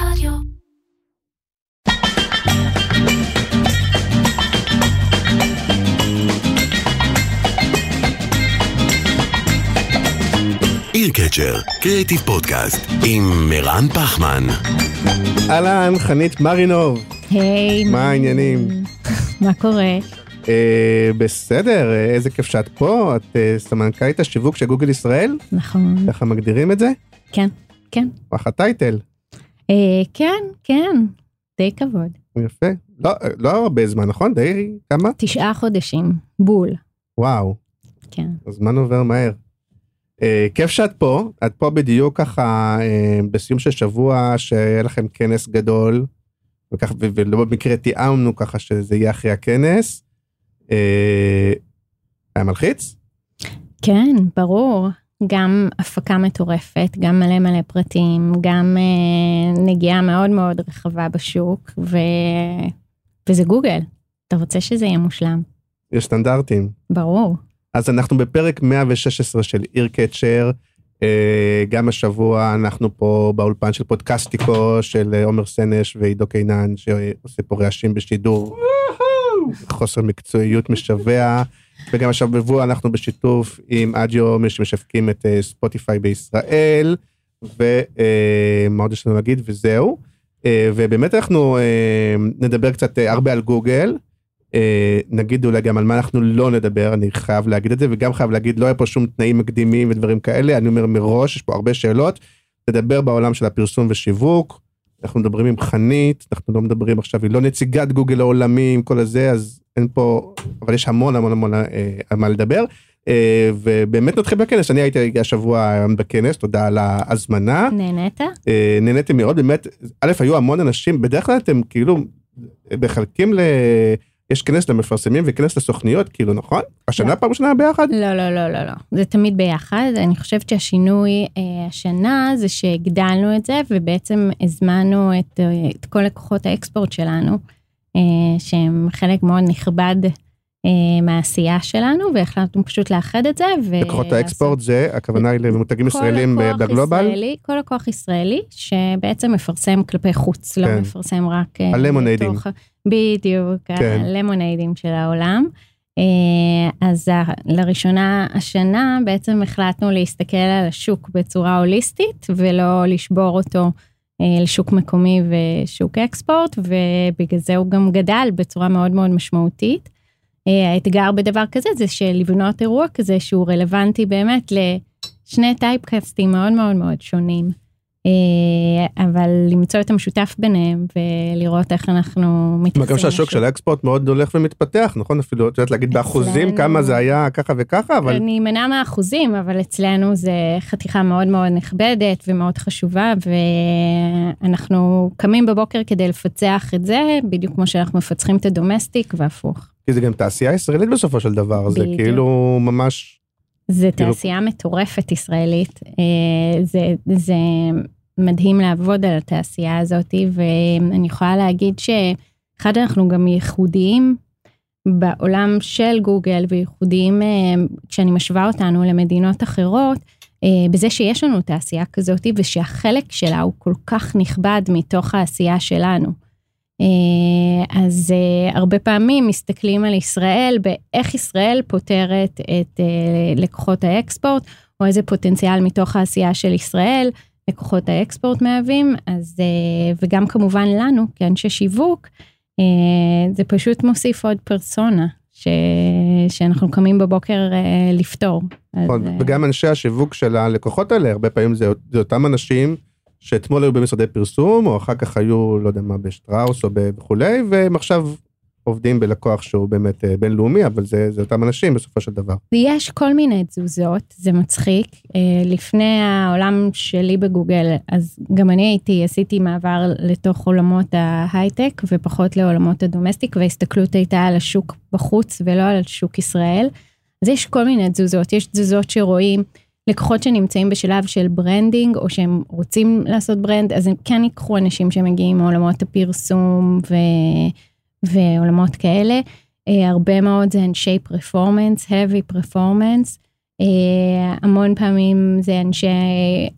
רדיו. איר קצ'ר, קריאיטיב פודקאסט, עם מירן פחמן. אהלן, חנית מרינוב, היי. מה העניינים? מה קורה? אה, בסדר, אה, איזה כיף שאת פה, את אה, סמנכ"לית השיווק של גוגל ישראל, נכון. ככה מגדירים את זה? כן, כן. אחלה טייטל, כן, כן. די כבוד. יפה. לא, אה, לא הרבה זמן, נכון? די, כמה? תשעה חודשים. בול. וואו, כן. הזמן עובר מהר. אה, כיף שאת פה, את פה בדיוק ככה אה, בסיום של שבוע שהיה לכם כנס גדול, וכך, ו- ולא במקרה תיאמנו ככה שזה יהיה אחרי הכנס. אה, היה מלחיץ? כן, ברור. גם הפקה מטורפת, גם מלא מלא פרטים, גם אה, נגיעה מאוד מאוד רחבה בשוק, ו... וזה גוגל. אתה רוצה שזה יהיה מושלם. יש סטנדרטים. ברור. אז אנחנו בפרק 116 של עיר קצ'ר. אה, גם השבוע אנחנו פה באולפן של פודקסטיקו של אה, עומר סנש ועידו קינן שעושה פה רעשים בשידור. חוסר מקצועיות משווע. וגם השבוע אנחנו בשיתוף עם אג'יו שמשווקים את אה, ספוטיפיי בישראל. ומה עוד יש לנו להגיד וזהו. אה, ובאמת אנחנו אה, נדבר קצת אה, הרבה על גוגל. אה, נגיד אולי גם על מה אנחנו לא נדבר, אני חייב להגיד את זה, וגם חייב להגיד, לא היה פה שום תנאים מקדימים ודברים כאלה, אני אומר מראש, יש פה הרבה שאלות, נדבר בעולם של הפרסום ושיווק, אנחנו מדברים עם חנית, אנחנו לא מדברים עכשיו, היא לא נציגת גוגל העולמי עם כל הזה, אז אין פה, אבל יש המון המון המון אה, על מה לדבר. אה, ובאמת נתחיל בכנס, אני הייתי השבוע בכנס, תודה על ההזמנה. נהנית? אה, נהניתי מאוד, באמת, א', היו המון אנשים, בדרך כלל אתם כאילו מחלקים ל... יש כנס למפרסמים וכנס לסוכניות, כאילו, נכון? השנה לא. פעם ראשונה ביחד? לא, לא, לא, לא, לא. זה תמיד ביחד. אני חושבת שהשינוי אה, השנה זה שהגדלנו את זה, ובעצם הזמנו את, אה, את כל לקוחות האקספורט שלנו, אה, שהם חלק מאוד נכבד אה, מהעשייה שלנו, והחלטנו פשוט לאחד את זה. ו- לקוחות האקספורט זה, הכוונה היא למותגים ישראלים לקוח בגלובל? ישראלי, כל לקוח ישראלי שבעצם מפרסם כלפי חוץ, כן. לא מפרסם רק... אה, הלמוניידים. בתוך ה- בדיוק, כן. הלמוניידים של העולם. אה, אז לראשונה השנה בעצם החלטנו להסתכל על השוק בצורה הוליסטית ולא לשבור אותו אה, לשוק מקומי ושוק אקספורט, ובגלל זה הוא גם גדל בצורה מאוד מאוד משמעותית. אה, האתגר בדבר כזה זה שלבנות אירוע כזה שהוא רלוונטי באמת לשני טייפקאסטים מאוד מאוד מאוד שונים. אה, אבל למצוא את המשותף ביניהם ולראות איך אנחנו מתייחסים גם שהשוק של האקספורט מאוד הולך ומתפתח, נכון? אפילו, את יודעת להגיד באחוזים כמה זה היה ככה וככה, אבל אני אמנע מהאחוזים, אבל אצלנו זה חתיכה מאוד מאוד נכבדת ומאוד חשובה, ואנחנו קמים בבוקר כדי לפצח את זה, בדיוק כמו שאנחנו מפצחים את הדומסטיק והפוך. כי זה גם תעשייה ישראלית בסופו של דבר, זה. כאילו ממש, זה כאילו- תעשייה מטורפת ישראלית, אה, זה, זה מדהים לעבוד על התעשייה הזאת, ואני יכולה להגיד שאחד אנחנו גם ייחודיים בעולם של גוגל, וייחודיים אה, כשאני משווה אותנו למדינות אחרות, אה, בזה שיש לנו תעשייה כזאת, ושהחלק שלה הוא כל כך נכבד מתוך העשייה שלנו. אה, אז אה, הרבה פעמים מסתכלים על ישראל באיך ישראל פותרת את אה, לקוחות האקספורט, או איזה פוטנציאל מתוך העשייה של ישראל לקוחות האקספורט מהווים, אז, וגם כמובן לנו כאנשי שיווק, זה פשוט מוסיף עוד פרסונה ש, שאנחנו קמים בבוקר לפתור. אז, נכון, וגם אנשי השיווק של הלקוחות האלה, הרבה פעמים זה זה אותם אנשים שאתמול היו במשרדי פרסום, או אחר כך היו, לא יודע מה, בשטראוס או וכולי, והם עכשיו עובדים בלקוח שהוא באמת אה, בינלאומי, אבל זה, זה אותם אנשים בסופו של דבר. יש כל מיני תזוזות, זה מצחיק. אה, לפני העולם שלי בגוגל, אז גם אני הייתי, עשיתי מעבר לתוך עולמות ההייטק ופחות לעולמות הדומסטיק, וההסתכלות הייתה על השוק בחוץ ולא על שוק ישראל. אז יש כל מיני תזוזות, יש תזוזות שרואים לקוחות שנמצאים בשלב של branding, או שהם רוצים לעשות brand, אז הם כן ייקחו אנשים שמגיעים מעולמות הפרסום ו... ועולמות כאלה. אה, הרבה מאוד זה אנשי performance, heavy performance, אה, המון פעמים זה אנשי,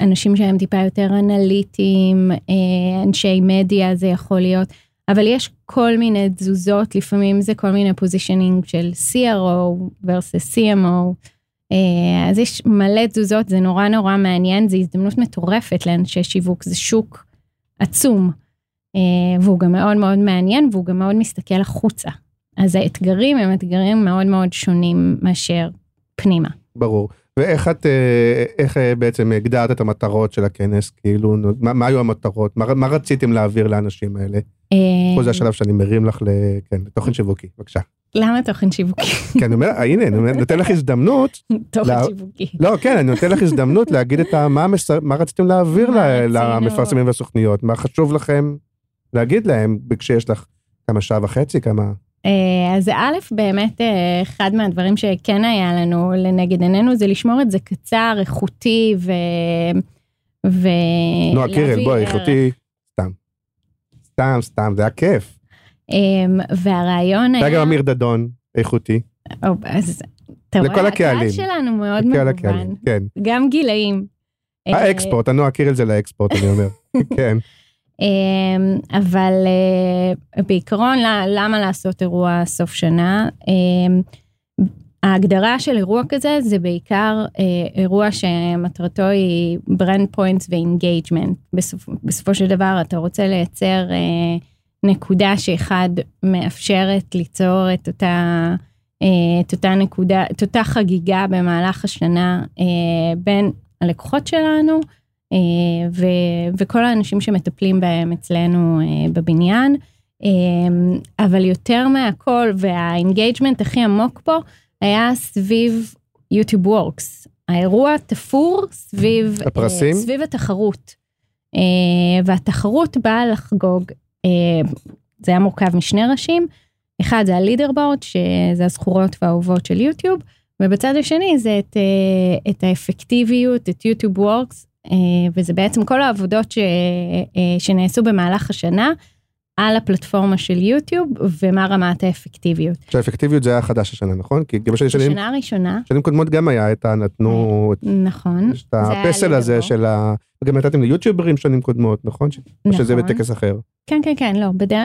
אנשים שהם טיפה יותר אנליטיים, אה, אנשי מדיה זה יכול להיות, אבל יש כל מיני תזוזות, לפעמים זה כל מיני positioning של CRO versus CMO. אה, אז יש מלא תזוזות, זה נורא נורא מעניין, זו הזדמנות מטורפת לאנשי שיווק, זה שוק עצום, אה, והוא גם מאוד מאוד מעניין, והוא גם מאוד מסתכל החוצה. אז האתגרים הם אתגרים מאוד מאוד שונים מאשר פנימה. ברור. ואיך את, אה, איך בעצם הגדרת את המטרות של הכנס? כאילו, מה, מה היו המטרות? מה, מה רציתם להעביר לאנשים האלה? פה זה השלב שאני מרים לך ל... כן, לתוכן שיווקי, בבקשה. למה תוכן שיווקי? כן, אני אומר, הנה, אני נותן לך הזדמנות. תוכן שיווקי. לא, כן, אני נותן לך הזדמנות להגיד את מה רציתם להעביר למפרסמים והסוכניות, מה חשוב לכם להגיד להם כשיש לך כמה שעה וחצי, כמה... אה, אז א', באמת אה, אחד מהדברים שכן היה לנו לנגד עינינו זה לשמור את זה קצר, איכותי ו... ו... נועה קירל, בואי, איכותי, סתם. סתם, סתם, זה היה כיף. אמ, והרעיון היה... גם אמיר דדון, איכותי. אז אתה רואה, הקהל שלנו מאוד מגוון. כן. גם גילאים. ה export, הנועה קירל זה ל export, אני אומר. כן. אמ, אבל אה, בעיקרון, למה לעשות אירוע סוף שנה? אמ, ההגדרה של אירוע כזה זה בעיקר אה, אירוע שמטרתו היא brand points ו engagement. בסופו של דבר אתה רוצה לייצר אה, נקודה שאחד מאפשרת ליצור את אותה, את אותה נקודה, את אותה חגיגה במהלך השנה בין הלקוחות שלנו אה, ו, וכל האנשים שמטפלים בהם אצלנו אה, בבניין. אה, אבל יותר מהכל והאינגייג'מנט הכי עמוק פה היה סביב יוטיוב וורקס. האירוע תפור סביב, הפרסים? סביב התחרות. והתחרות באה לחגוג, זה היה מורכב משני ראשים, אחד זה הלידר בורד, שזה הזכורות והאהובות של יוטיוב, ובצד השני זה את, את האפקטיביות, את יוטיוב וורקס, אה, וזה בעצם כל העבודות ש, אה, שנעשו במהלך השנה על הפלטפורמה של יוטיוב ומה רמת האפקטיביות. שהאפקטיביות זה היה חדש השנה נכון? כי גם בשנים, בשנה הראשונה. שנים קודמות גם היה את הנתנו, נכון, יש את הפסל הזה של ה... וגם נתתם ליוטיוברים שנים קודמות נכון? נכון. או שזה בטקס אחר. כן כן כן לא בדרך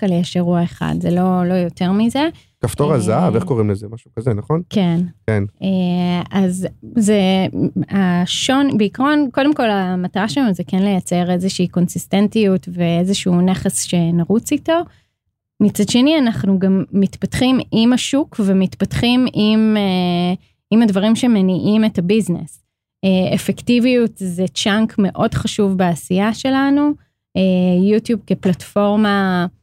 כן. כלל יש אירוע אחד זה לא לא יותר מזה. כפתור הזהב, איך קוראים לזה? משהו כזה, נכון? כן. כן. אה, אז זה, השון, בעיקרון, קודם כל המטרה שלנו זה כן לייצר איזושהי קונסיסטנטיות ואיזשהו נכס שנרוץ איתו. מצד שני, אנחנו גם מתפתחים עם השוק ומתפתחים עם, אה, עם הדברים שמניעים את הביזנס. אה, אפקטיביות זה צ'אנק מאוד חשוב בעשייה שלנו. יוטיוב כפלטפורמה אה,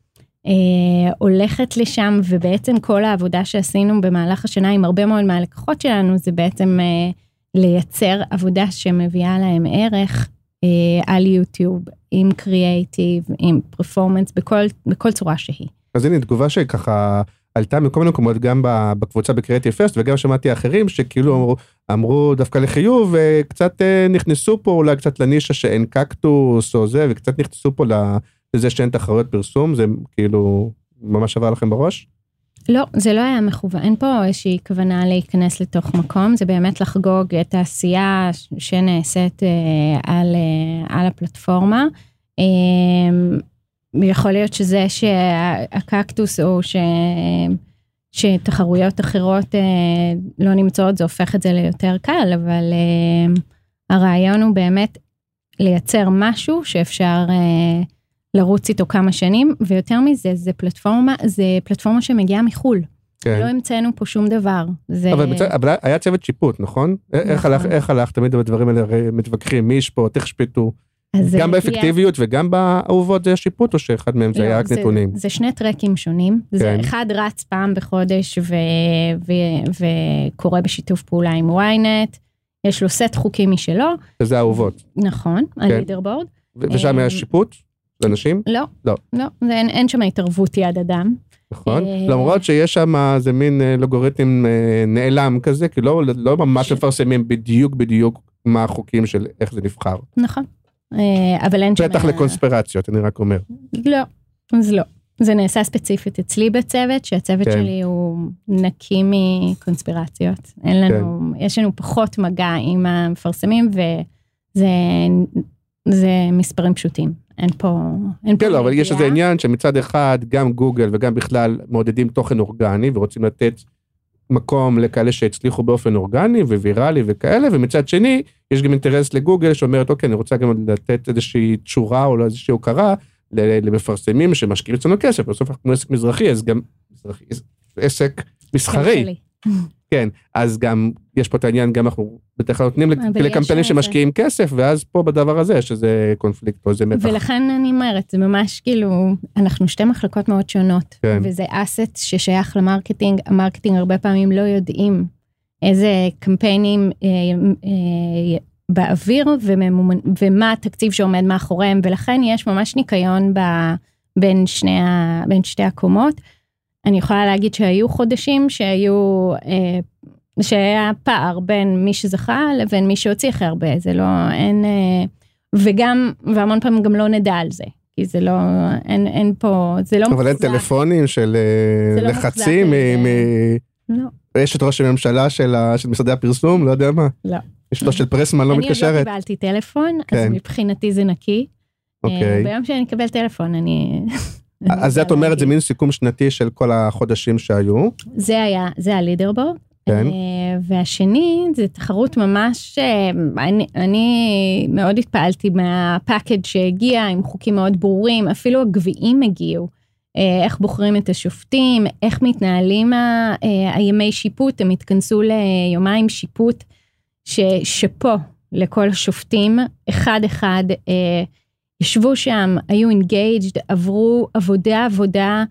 הולכת לשם, ובעצם כל העבודה שעשינו במהלך השנה עם הרבה מאוד מהלקוחות שלנו, זה בעצם אה, לייצר עבודה שמביאה להם ערך אה, על יוטיוב, עם קריאייטיב, עם פרפורמנס, בכל, בכל צורה שהיא. אז הנה תגובה שככה עלתה מכל מיני מקומות, גם בקבוצה בקריאייטיב פרסט, וגם שמעתי אחרים שכאילו אמרו, אמרו דווקא לחיוב, וקצת אה, נכנסו פה אולי קצת לנישה שאין קקטוס או זה, וקצת נכנסו פה. לזה שאין תחרויות פרסום, זה כאילו ממש עבר לכם בראש? לא, זה לא היה מכוון, אין פה איזושהי כוונה להיכנס לתוך מקום, זה באמת לחגוג את העשייה שנעשית אה, על, אה, על הפלטפורמה. אה, יכול להיות שזה שהקקטוס או ש... שתחרויות אחרות אה, לא נמצאות, זה הופך את זה ליותר קל, אבל אה, הרעיון הוא באמת לייצר משהו שאפשר אה, לרוץ איתו כמה שנים, ויותר מזה, זה פלטפורמה, זה פלטפורמה שמגיעה מחו"ל. כן. לא המצאנו פה שום דבר. זה... אבל, בצד, אבל היה צוות שיפוט, נכון? נכון. איך הלך, איך הלך, תמיד בדברים האלה מתווכחים, מי ישפוט, איך ישפטו. גם באפקטיביות הגיע... וגם באהובות זה השיפוט, או שאחד מהם זה לא, היה רק זה, נתונים? זה שני טרקים שונים. כן. זה אחד רץ פעם בחודש ו... ו... וקורה בשיתוף פעולה עם ynet, יש לו סט חוקים משלו. שזה אהובות. נכון, כן. הלידרבורד. ושם היה אה, לנשים? לא. לא. לא, זה, אין, אין שם התערבות יד אדם. נכון, אה, למרות שיש שם איזה מין אה, לוגוריתם אה, נעלם כזה, כי לא, לא ממש מפרסמים בדיוק בדיוק מה החוקים של איך זה נבחר. נכון, אבל אין שם... בטח לקונספירציות, אני רק אומר. לא, אז לא. זה נעשה ספציפית אצלי בצוות, שהצוות כן. שלי הוא נקי מקונספירציות. אין לנו, כן. יש לנו פחות מגע עם המפרסמים, וזה זה מספרים פשוטים. אין פה, אין פה כן, לא, אבל יש. איזה עניין שמצד אחד גם גוגל וגם בכלל מעודדים תוכן אורגני ורוצים לתת מקום לכאלה שהצליחו באופן אורגני וויראלי וכאלה, ומצד שני, יש גם אינטרס לגוגל שאומרת, אוקיי, אני רוצה גם לתת איזושהי תשורה או איזושהי הוקרה למפרסמים שמשקיעים אצלנו כסף, בסוף אנחנו עסק מזרחי, אז גם מזרחי, עסק מסחרי. כן, אז גם יש פה את העניין, גם אנחנו בדרך כלל נותנים לקמפיינים שמשקיעים כסף, ואז פה בדבר הזה יש איזה קונפליקט או איזה מתח. ולכן אני אומרת, זה ממש כאילו, אנחנו שתי מחלקות מאוד שונות, כן. וזה asset ששייך ל marketing, ה marketing הרבה פעמים לא יודעים איזה קמפיינים אה, אה, באוויר וממומנ... ומה התקציב שעומד מאחוריהם, ולכן יש ממש ניקיון ב... בין, שני ה... בין שתי הקומות. אני יכולה להגיד שהיו חודשים שהיו, אה, שהיה פער בין מי שזכה לבין מי שהוציא הכי הרבה, זה לא, אין, אה, וגם, והמון פעמים גם לא נדע על זה, כי זה לא, אין, אין פה, זה לא אבל אין מוחזק. טלפונים של אה, לא לחצים על מ- לא, אשת ראש הממשלה של ה- של משרדי הפרסום, לא יודע מה. לא. אשתו של פרסמן לא אני עוד לא מתקשרת. קיבלתי טלפון, אז כן. מבחינתי זה נקי. אה, אוקיי. ביום שאני אקבל טלפון, אני... אז את אומרת, זה. מין סיכום שנתי של כל החודשים שהיו. זה היה, זה הלידרבורד. כן. אה, והשני, זה תחרות ממש, אה, אני, אני מאוד התפעלתי מהפאקד שהגיע עם חוקים מאוד ברורים, אפילו הגביעים הגיעו. אה, איך בוחרים את השופטים, איך מתנהלים ה- הימי שיפוט, הם התכנסו ליומיים שיפוט, ששאפו לכל השופטים, אחד אחד, אה, ישבו שם, היו engaged, עברו עבודה עבודה.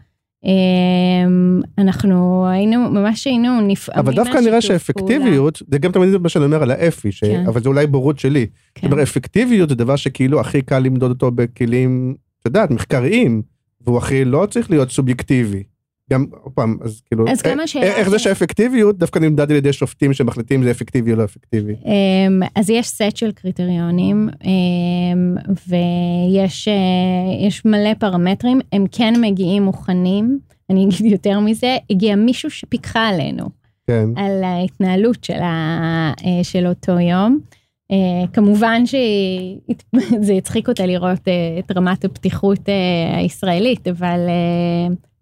אמ, אנחנו היינו, ממש היינו נפעמים אבל דווקא נראה שאפקטיביות, זה גם תמיד מה שאני אומר על ה Effie, ש- כן. אבל זה אולי בורות שלי. פעולה. זאת אומרת, אפקטיביות זה דבר שכאילו הכי קל למדוד אותו בכלים, את יודעת, מחקריים, והוא הכי לא צריך להיות סובייקטיבי. גם, עוד פעם, אז כאילו, אז גם אה, השאלה איך זה שהאפקטיביות דווקא נמדד על ידי שופטים שמחליטים אם זה אפקטיבי או לא אפקטיבי. אמ, אז יש סט של קריטריונים, אמ, ויש אה, מלא פרמטרים, הם כן מגיעים מוכנים, אני אגיד יותר מזה, הגיע מישהו שפיקחה עלינו. כן. על ההתנהלות של, ה, אה, של אותו יום. אה, כמובן שזה הצחיק אותה לראות אה, את רמת הפתיחות אה, הישראלית, אבל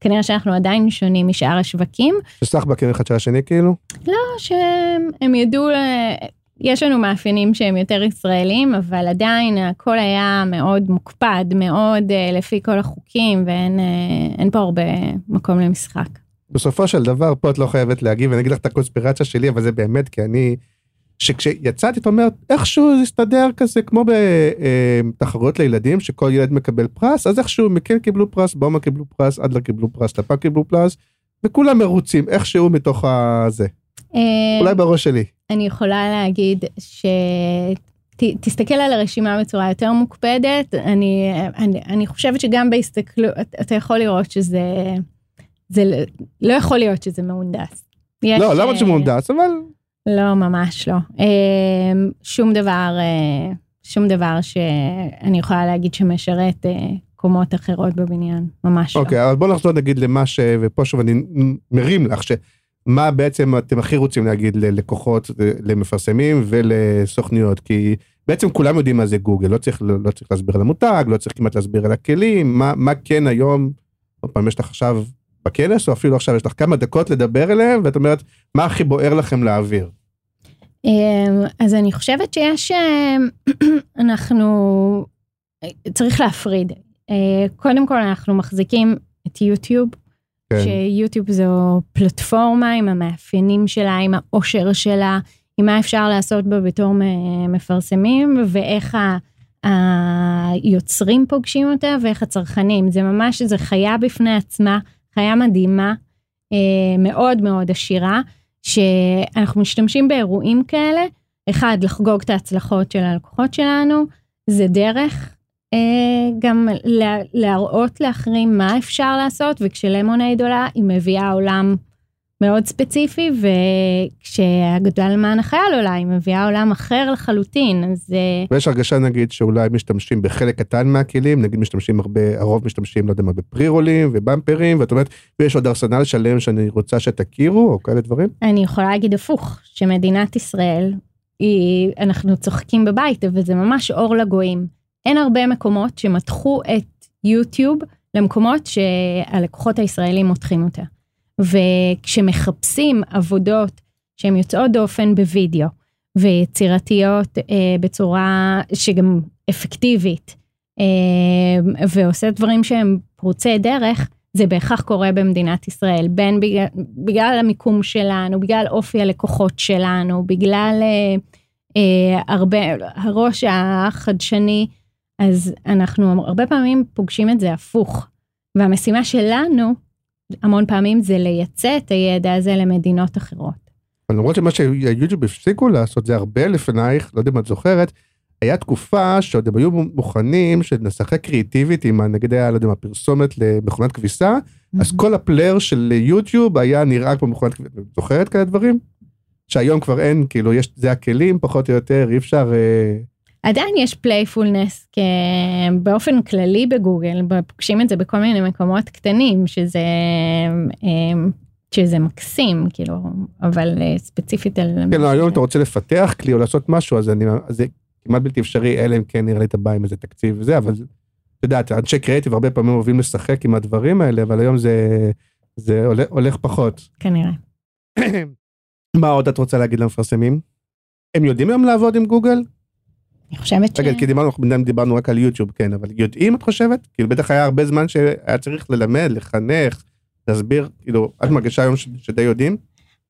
כנראה שאנחנו עדיין שונים משאר השווקים. שסך בקרן אחד של השני כאילו? לא שהם ידעו, אה, יש לנו מאפיינים שהם יותר ישראלים, אבל עדיין הכל היה מאוד מוקפד, מאוד אה, לפי כל החוקים, ואין אה, פה הרבה מקום למשחק. בסופו של דבר, פה את לא חייבת להגיב, ואני אגיד לך את הקונספירציה שלי, אבל זה באמת, כי אני... שכשיצאתי, את אומרת, איכשהו זה הסתדר כזה, כמו בתחרויות לילדים, שכל ילד מקבל פרס, אז איכשהו מקן קיבלו פרס, באומה קיבלו פרס, אדלר קיבלו פרס, לפ"ק קיבלו פרס, וכולם מרוצים, איכשהו מתוך הזה. אה, אולי בראש שלי. אני יכולה להגיד שתסתכל על הרשימה בצורה יותר מוקפדת, אני, אני, אני חושבת שגם בהסתכלות, אתה- אתה יכול לראות שזה, זה לא- לא יכול להיות שזה מהונדס. יש, לא, למה אה, זה מהונדס, אבל לא, ממש לא. אה, שום דבר, אה, שום דבר שאני יכולה להגיד שמשרת אה, קומות אחרות בבניין, ממש לא. אוקיי, אבל בוא נחזור נגיד למה ש... ופה שוב אני מרים לך, שמה בעצם אתם הכי רוצים להגיד ללקוחות, למפרסמים ולסוכניות, כי בעצם כולם יודעים מה זה גוגל, לא צריך, לא, לא צריך להסביר על המותג, לא צריך כמעט להסביר על הכלים, מה, מה כן היום, עוד פעם, יש לך עכשיו בכנס, או אפילו עכשיו יש לך כמה דקות לדבר אליהם, ואת אומרת, מה הכי בוער לכם להעביר? אמ, אז אני חושבת שיש, אמ, אנחנו, צריך להפריד. אה, קודם כל אנחנו מחזיקים את יוטיוב, כן, שיוטיוב זו פלטפורמה עם המאפיינים שלה, עם העושר שלה, עם מה אפשר לעשות בה בתור מפרסמים, ואיך ה- היוצרים פוגשים אותה, ואיך הצרכנים. זה ממש, זה חיה בפני עצמה, חיה מדהימה, אה, מאוד מאוד עשירה, שאנחנו משתמשים באירועים כאלה, אחד, לחגוג את ההצלחות של הלקוחות שלנו, זה דרך אה, גם לה, להראות לאחרים מה אפשר לעשות, וכשלמונייד עולה, היא מביאה עולם מאוד ספציפי, וכשהאגודה למען החייל עולה, היא מביאה עולם אחר לחלוטין, אז... אה, ויש הרגשה נגיד שאולי משתמשים בחלק קטן מהכלים, נגיד משתמשים הרבה, הרוב משתמשים, לא יודע מה, בפרי רולים ובמפרים, ואת אומרת, ויש עוד ארסנל שלם שאני רוצה שתכירו, או כאלה דברים? אני יכולה להגיד הפוך, שמדינת ישראל, היא, אנחנו צוחקים בבית, אבל זה ממש אור לגויים. אין הרבה מקומות שמתחו את יוטיוב למקומות שהלקוחות הישראלים מותחים אותה. וכשמחפשים עבודות שהן יוצאות דופן בווידאו ויצירתיות אה, בצורה שגם אפקטיבית אה, ועושה דברים שהם פרוצי דרך, זה בהכרח קורה במדינת ישראל, בין בגלל, בגלל המיקום שלנו, בגלל אופי הלקוחות שלנו, בגלל אה, אה, הרבה, הראש החדשני, אז אנחנו הרבה פעמים פוגשים את זה הפוך. והמשימה שלנו המון פעמים זה לייצא את הידע הזה למדינות אחרות. למרות שמה שיוטיוב הפסיקו לעשות זה הרבה לפנייך, לא יודע אם את זוכרת, היה תקופה שעוד הם היו מוכנים שנשחק קריאיטיבית עם נגיד היה, לא יודע מה, פרסומת למכונת כביסה, אז כל ה player של יוטיוב היה נראה כמו מכונת כביסה, זוכרת כאלה דברים? שהיום כבר אין, כאילו, יש, זה הכלים פחות או יותר, אי אפשר... אה... עדיין יש playfulness באופן כללי בגוגל, פוגשים את זה בכל מיני מקומות קטנים, שזה, אמ, שזה מקסים, כאילו, אבל אה, ספציפית על... כן, לא, היום אתה רוצה לפתח כלי או לעשות משהו, אז אני, זה כמעט בלתי אפשרי, אלא אם כן נראה לי אתה בא עם איזה תקציב וזה, אבל את יודעת, אנשי קריאיטיב הרבה פעמים אוהבים לשחק עם הדברים האלה, אבל היום זה, זה הולך, הולך פחות. כנראה. מה עוד את רוצה להגיד למפרסמים? הם יודעים היום לעבוד עם גוגל? אני חושבת ש... רגע, כי דיברנו, אנחנו דיברנו רק על יוטיוב, כן, אבל יודעים, את חושבת? כאילו, בטח היה הרבה זמן שהיה צריך ללמד, לחנך, להסביר, כאילו, את מרגישה היום שדי יודעים?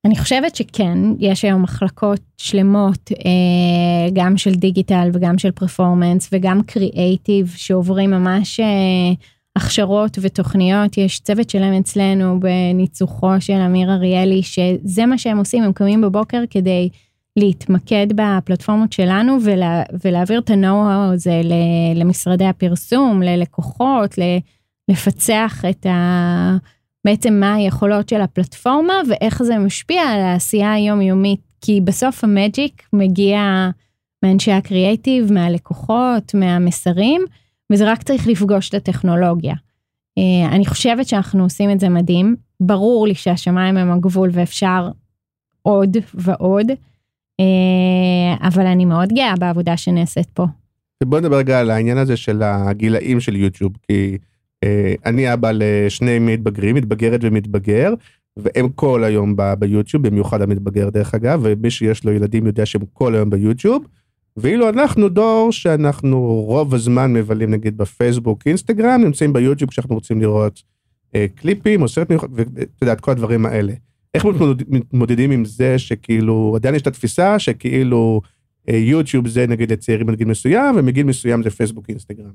אני חושבת שכן, יש היום מחלקות שלמות, אה, גם של דיגיטל וגם של פרפורמנס וגם קריאייטיב, שעוברים ממש אה, הכשרות ותוכניות. יש צוות שלם אצלנו בניצוחו של אמיר אריאלי, שזה מה שהם עושים, הם קמים בבוקר כדי... להתמקד בפלטפורמות שלנו ולה, ולהעביר את ה-know-how הזה למשרדי הפרסום, ללקוחות, לפצח את ה... בעצם מה היכולות של הפלטפורמה ואיך זה משפיע על העשייה היומיומית, כי בסוף המג'יק מגיע מאנשי הקריאייטיב, מהלקוחות, מהמסרים, וזה רק צריך לפגוש את הטכנולוגיה. אה, אני חושבת שאנחנו עושים את זה מדהים, ברור לי שהשמיים הם הגבול ואפשר עוד ועוד. אה, אבל אני מאוד גאה בעבודה שנעשית פה. בוא נדבר רגע על העניין הזה של הגילאים של יוטיוב, כי אה, אני אבא לשני מתבגרים, מתבגרת ומתבגר, והם כל היום ב- ביוטיוב, במיוחד המתבגר דרך אגב, ומי שיש לו ילדים יודע שהם כל היום ביוטיוב, ואילו אנחנו דור שאנחנו רוב הזמן מבלים נגיד בפייסבוק, אינסטגרם, נמצאים ביוטיוב כשאנחנו רוצים לראות אה, קליפים או סרט מיוחד, ואתה יודע, את כל הדברים האלה. איך מתמודדים עם זה שכאילו, עדיין יש את התפיסה שכאילו אה, יוטיוב זה נגיד לצעירים עד גיל מסוים, ומגיל מסוים זה פייסבוק אינסטגרם.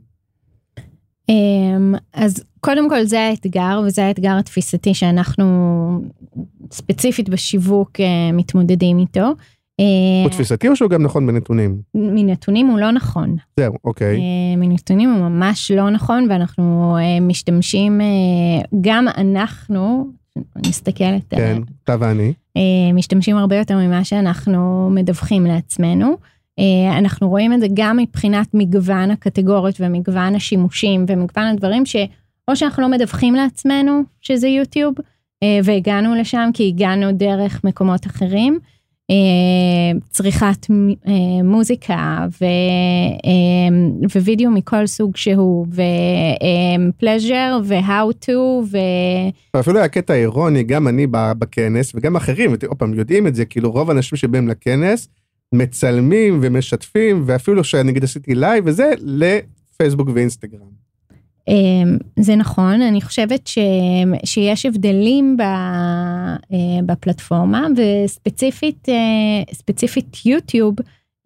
אמ, אז קודם כל זה האתגר, וזה האתגר התפיסתי שאנחנו ספציפית בשיווק אה, מתמודדים איתו. אה, הוא תפיסתי או שהוא גם נכון בנתונים? מנתונים הוא לא נכון. זהו, אוקיי. מנתונים הוא ממש לא נכון, ואנחנו משתמשים, גם אנחנו, מסתכלת. כן, אתה ואני. אה, משתמשים הרבה יותר ממה שאנחנו מדווחים לעצמנו. אה, אנחנו רואים את זה גם מבחינת מגוון הקטגוריות ומגוון השימושים ומגוון הדברים שאו שאנחנו לא מדווחים לעצמנו שזה יוטיוב אה, והגענו לשם כי הגענו דרך מקומות אחרים. אה, צריכת אה, מוזיקה אה, ווידאו מכל סוג שהוא ו pleasure ו-how to ו... אפילו היה קטע אירוני, גם אני בכנס וגם אחרים, עוד פעם יודעים את זה, כאילו רוב האנשים שבאים לכנס מצלמים ומשתפים ואפילו שאני נגיד עשיתי לייב וזה לפייסבוק ואינסטגרם. אמ, זה נכון, אני חושבת ש, שיש הבדלים ב, אה, בפלטפורמה וספציפית אה, יוטיוב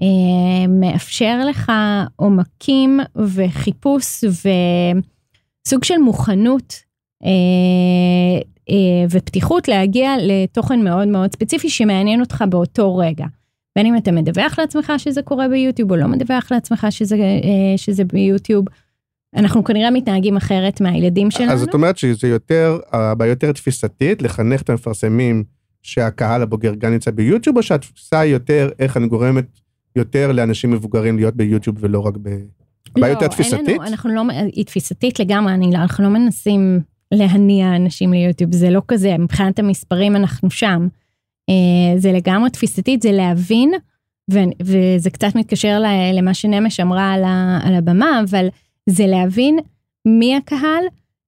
אה, מאפשר לך עומקים וחיפוש וסוג של מוכנות ופתיחות להגיע לתוכן מאוד מאוד ספציפי שמעניין אותך באותו רגע. בין אם אתה מדווח לעצמך שזה קורה ביוטיוב או לא מדווח לעצמך שזה, שזה ביוטיוב. אנחנו כנראה מתנהגים אחרת מהילדים שלנו. אז זאת אומרת שזה יותר, הבעיה יותר תפיסתית, לחנך את המפרסמים שהקהל הבוגר גם נמצא ביוטיוב, או שהתפיסה היא יותר איך אני גורמת יותר לאנשים מבוגרים להיות ביוטיוב ולא רק ב... הבעיה יותר תפיסתית? לנו, אנחנו לא, היא תפיסתית לגמרי, אני, לא- אנחנו לא מנסים להניע אנשים ליוטיוב, זה לא כזה, מבחינת המספרים אנחנו שם. אה, זה לגמרי תפיסתית, זה להבין, ו, וזה קצת מתקשר למה שנמש אמרה על, ה, על הבמה, אבל זה להבין מי הקהל,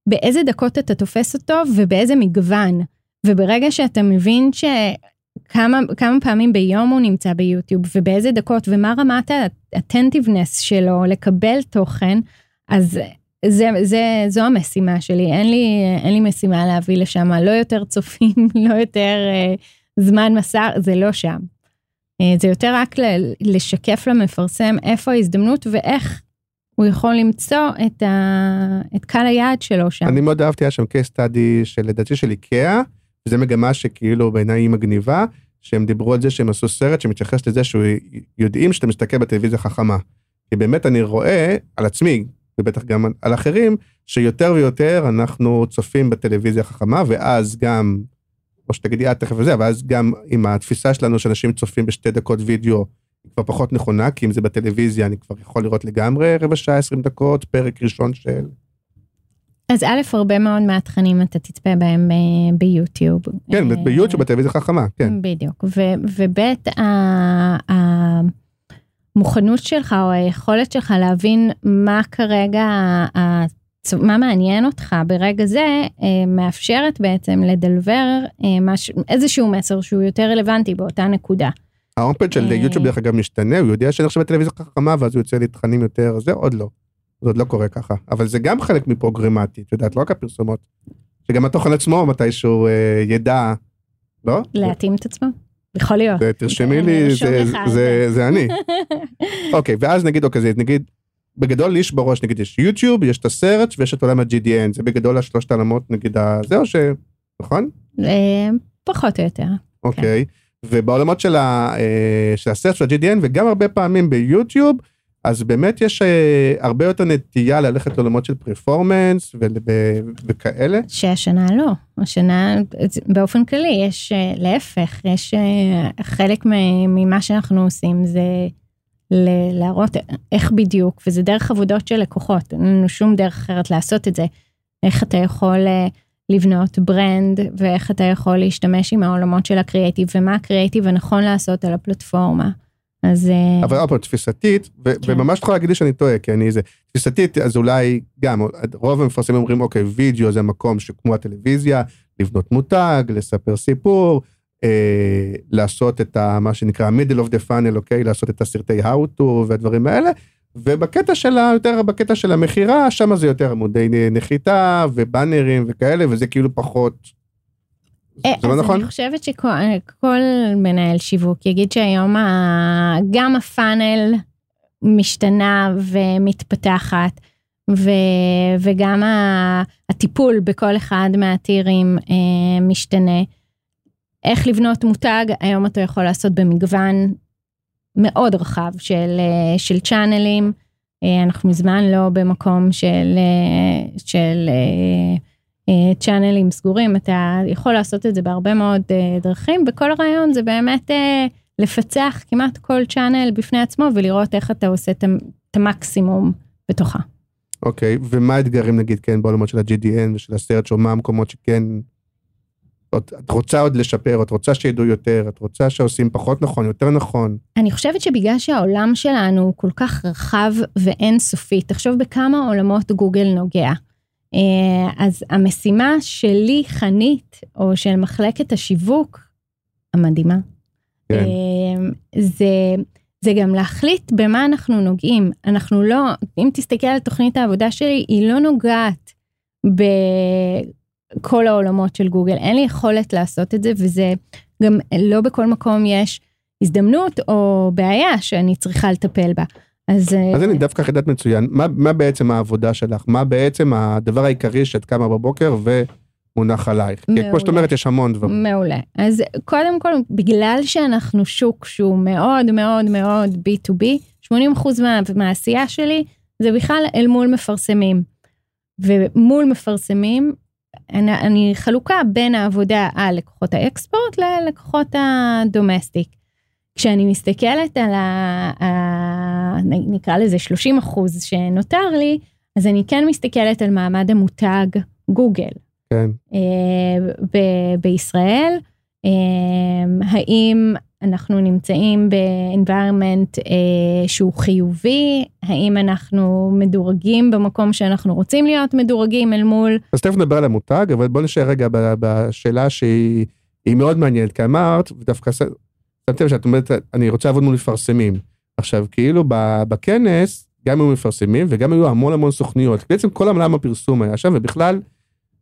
באיזה דקות אתה תופס אותו ובאיזה מגוון. וברגע שאתה מבין שכמה כמה פעמים ביום הוא נמצא ביוטיוב ובאיזה דקות ומה רמת ה-attentiveness שלו לקבל תוכן, אז זה, זה, זו המשימה שלי, אין לי, אין לי משימה להביא לשם, לא יותר צופים, לא יותר אה, זמן מסע, זה לא שם. אה, זה יותר רק לשקף למפרסם איפה ההזדמנות ואיך הוא יכול למצוא את, ה... את קהל היעד שלו שם. אני מאוד אהבתי, היה שם case study של לדעתי של איקאה, וזו מגמה שכאילו בעיניי היא מגניבה, שהם דיברו על זה שהם עשו סרט שמתייחס לזה שיודעים שאתה מסתכל בטלוויזיה חכמה. כי באמת אני רואה על עצמי, ובטח גם על אחרים, שיותר ויותר אנחנו צופים בטלוויזיה חכמה, ואז גם, או שתגידי את תכף וזה, ואז גם עם התפיסה שלנו שאנשים צופים בשתי דקות וידאו, היא כבר פחות נכונה, כי אם זה בטלוויזיה אני כבר יכול לראות לגמרי רבע שעה, עשרים דקות, פרק ראשון של... אז א', הרבה מאוד מהתכנים אתה תצפה בהם אה, ביוטיוב. כן, אה, ביוטיוב בטלוויזיה חכמה, כן. בדיוק, וב', המוכנות שלך או היכולת שלך להבין מה כרגע, מה מעניין אותך ברגע זה, אה, מאפשרת בעצם לדלבר איזשהו מסר שהוא יותר רלוונטי באותה נקודה. ההומפד של יוטיוב דרך אגב משתנה, הוא יודע שאני עכשיו בטלוויזיה חכמה ואז הוא יוצא לי תכנים יותר, זה עוד לא. זה עוד לא קורה ככה, אבל זה גם חלק מפרוגרמטי, את יודעת, לא רק הפרסומות, שגם התוכן עצמו מתישהו אה, ידע, לא? להתאים את עצמו, יכול להיות. תרשמי לי, זה, זה, זה, זה אני. אוקיי, ואז נגיד, אוקיי, זה נגיד, בגדול לי יש בראש, נגיד יש יוטיוב, יש את הסרט ויש את עולם ה-GDN, זה בגדול השלושת העולמות, נגיד, זה או ש... נכון? אה, פחות או יותר. אוקיי, ובעולמות של, ה, אה, של הסרט של ה-GDN, וגם הרבה פעמים ביוטיוב, אז באמת יש אה, הרבה יותר נטייה ללכת לעולמות של פרפורמנס וכאלה. שהשנה לא, השנה באופן כללי יש אה, להפך, יש חלק ממה שאנחנו עושים זה להראות איך בדיוק, וזה דרך עבודות של לקוחות, אין לנו שום דרך אחרת לעשות את זה. איך אתה יכול לבנות ברנד ואיך אתה יכול להשתמש עם העולמות של הקריאייטיב ומה הקריאייטיב הנכון לעשות על הפלטפורמה. אז... אה, אבל עוד פעם, תפיסתית, ו- כן. וממש יכולה להגיד לי שאני טועה, כי אני זה, תפיסתית, אז אולי גם, רוב המפרסמים אומרים, אוקיי, וידאו זה מקום שכמו הטלוויזיה, לבנות מותג, לספר סיפור, אה, לעשות את ה, מה שנקרא middle of the funnel, אוקיי, לעשות את הסרטי how to והדברים האלה, ובקטע של ה... יותר בקטע של המכירה, שם זה יותר עמודי נחיתה ובאנרים וכאלה, וזה כאילו פחות... אה, זה לא נכון? אני חושבת שכל מנהל שיווק יגיד שהיום גם הפאנל משתנה ומתפתחת, ו, וגם הטיפול בכל אחד מהטירים אה, משתנה. איך לבנות מותג, היום אתה יכול לעשות במגוון מאוד רחב של, אה, של צ'אנלים. אנחנו מזמן לא במקום של, של צ'אנלים סגורים, אתה יכול לעשות את זה בהרבה מאוד דרכים, וכל הרעיון זה באמת לפצח כמעט כל צ'אנל בפני עצמו ולראות איך אתה עושה את המקסימום בתוכה. אוקיי, okay, ומה האתגרים נגיד כן בעולמות של ה-GDN ושל הסרט שו, מה המקומות שכן, את רוצה עוד לשפר, את רוצה שידעו יותר, את רוצה שעושים פחות נכון, יותר נכון. אני חושבת שבגלל שהעולם שלנו הוא כל כך רחב ואינסופי, תחשוב בכמה עולמות גוגל נוגע. אה, אז המשימה שלי, חנית, או של מחלקת השיווק, המדהימה, כן. אה, זה, זה גם להחליט במה אנחנו נוגעים. אנחנו לא, אם תסתכל על תוכנית העבודה שלי, היא לא נוגעת בכל העולמות של גוגל. אין לי יכולת לעשות את זה, וזה גם לא בכל מקום יש הזדמנות או בעיה שאני צריכה לטפל בה. אז... אה, אז אני דווקא חידת מצוין. מה, מה בעצם העבודה שלך? מה בעצם הדבר העיקרי שאת קמה בבוקר ומונח עלייך? מעולה. כי כמו שאת אומרת, יש המון דברים. מעולה. אז קודם כל, בגלל שאנחנו שוק שהוא מאוד מאוד מאוד B2B, 80% מה, מהעשייה שלי זה בכלל אל מול מפרסמים. ומול מפרסמים, אני, אני חלוקה בין העבודה על לקוחות האקספורט ללקוחות הדומסטיק. כשאני מסתכלת על ה... ה נקרא לזה 30 אחוז שנותר לי, אז אני כן מסתכלת על מעמד המותג גוגל. כן. אה, ב- בישראל, האם אנחנו נמצאים ב-environment אה, שהוא חיובי, האם אנחנו מדורגים במקום שאנחנו רוצים להיות מדורגים אל מול... אז תכף נדבר על המותג, אבל בוא נשאר רגע בשאלה שהיא מאוד מעניינת, כי אמרת, ודווקא שמתי שאת אומרת, אני רוצה לעבוד מול מפרסמים. עכשיו, כאילו בכנס, גם היו מפרסמים וגם היו המון המון סוכניות. בעצם כל עולם הפרסום היה שם, ובכלל,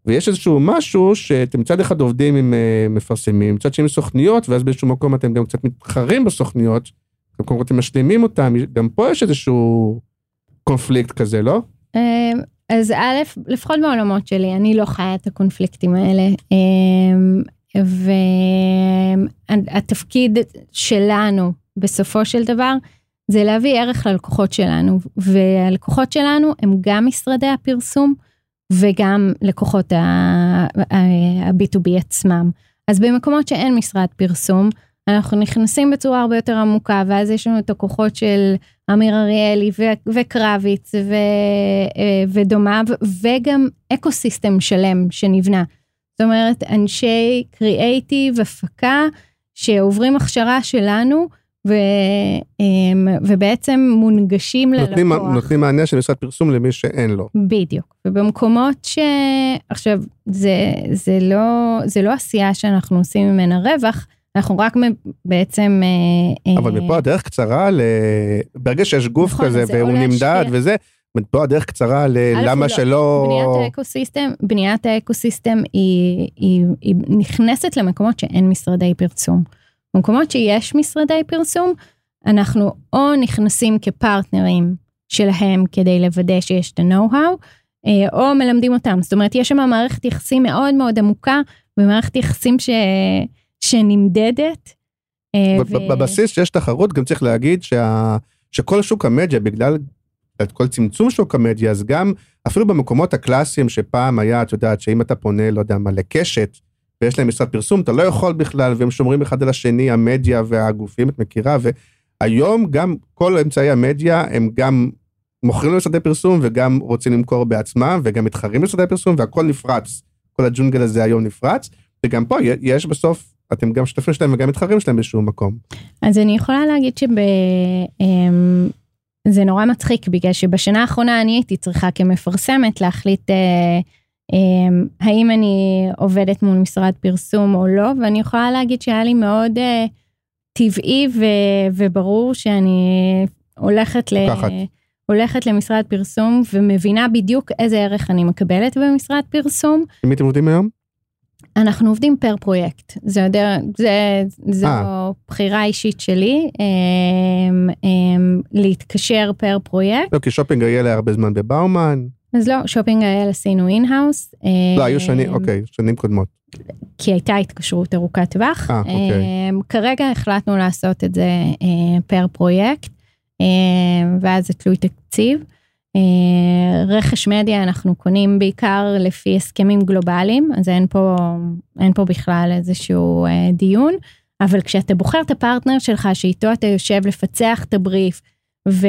ויש איזשהו משהו שאתם מצד אחד עובדים עם uh, מפרסמים, מצד שני סוכניות, ואז באיזשהו מקום אתם גם קצת מתחרים בסוכניות, במקום אתם משלימים אותם, גם פה יש איזשהו קונפליקט כזה, לא? אמ, אז א', לפחות בעולמות שלי, אני לא חיה את הקונפליקטים האלה. אמ, והתפקיד שלנו בסופו של דבר זה להביא ערך ללקוחות שלנו, והלקוחות שלנו הם גם משרדי הפרסום וגם לקוחות ה-B2B עצמם. אז במקומות שאין משרד פרסום, אנחנו נכנסים בצורה הרבה יותר עמוקה, ואז יש לנו את הכוחות של אמיר אריאלי וקרביץ ודומיו, וגם אקו סיסטם שלם שנבנה. זאת אומרת, אנשי קריאייטיב, הפקה, שעוברים הכשרה שלנו, ו, אמ, ובעצם מונגשים נותנים, ללקוח. נותנים מענה של משרד פרסום למי שאין לו. בדיוק. ובמקומות ש... עכשיו, זה, זה, לא, זה לא עשייה שאנחנו עושים ממנה רווח, אנחנו רק בעצם... אה, אבל מפה הדרך קצרה ל... ברגע שיש גוף נכון, כזה והוא נמדד וזה, פה הדרך קצרה ללמה לא, שלא... בניית האקוסיסטם, בניית האקוסיסטם היא, היא, היא נכנסת למקומות שאין משרדי פרסום. במקומות שיש משרדי פרסום, אנחנו או נכנסים כפרטנרים שלהם כדי לוודא שיש את ה-know-how, אה, או מלמדים אותם. זאת אומרת, יש שם מערכת יחסים מאוד מאוד עמוקה, ומערכת יחסים ש... שנמדדת. אה, ו... בבסיס שיש תחרות, גם צריך להגיד שה... שכל שוק המדיה, בגלל את כל צמצום שוק המדיה, אז גם אפילו במקומות הקלאסיים שפעם היה, את יודעת, שאם אתה פונה, לא יודע מה, לקשת, ויש להם משרד פרסום, אתה לא יכול בכלל, והם שומרים אחד על השני, המדיה והגופים, את מכירה, והיום גם כל אמצעי המדיה הם גם מוכרים למשרדי פרסום וגם רוצים למכור בעצמם, וגם מתחרים למשרדי פרסום, והכל נפרץ. כל הג'ונגל הזה היום נפרץ, וגם פה יש בסוף, אתם גם שותפים שלהם וגם מתחרים שלהם באיזשהו מקום. אז אני יכולה להגיד שב... אמ, זה נורא מצחיק בגלל שבשנה האחרונה אני הייתי צריכה כמפרסמת להחליט אה, האם אני עובדת מול משרד פרסום או לא, ואני יכולה להגיד שהיה לי מאוד אה, טבעי ו, וברור שאני הולכת, ל, הולכת למשרד פרסום ומבינה בדיוק איזה ערך אני מקבלת במשרד פרסום. עם מי אתם עובדים היום? אנחנו עובדים פר פרויקט, זה יודע, זה, זו אה. בחירה אישית שלי, הם, הם, להתקשר פר פרויקט. לא, כי שופינג היה הרבה זמן בבאומן. אז לא, שופינג היה עשינו in-house. לא, היו שנים, אוקיי, שנים קודמות. כי הייתה התקשרות ארוכת טווח. אה, אוקיי. כרגע החלטנו לעשות את זה פר פרויקט, ואז זה תלוי תקציב. אה, רכש מדיה אנחנו קונים בעיקר לפי הסכמים גלובליים, אז אין פה, אין פה בכלל איזשהו אה, דיון, אבל כשאתה בוחר את הפרטנר שלך שאיתו אתה יושב לפצח את הבריף, ו,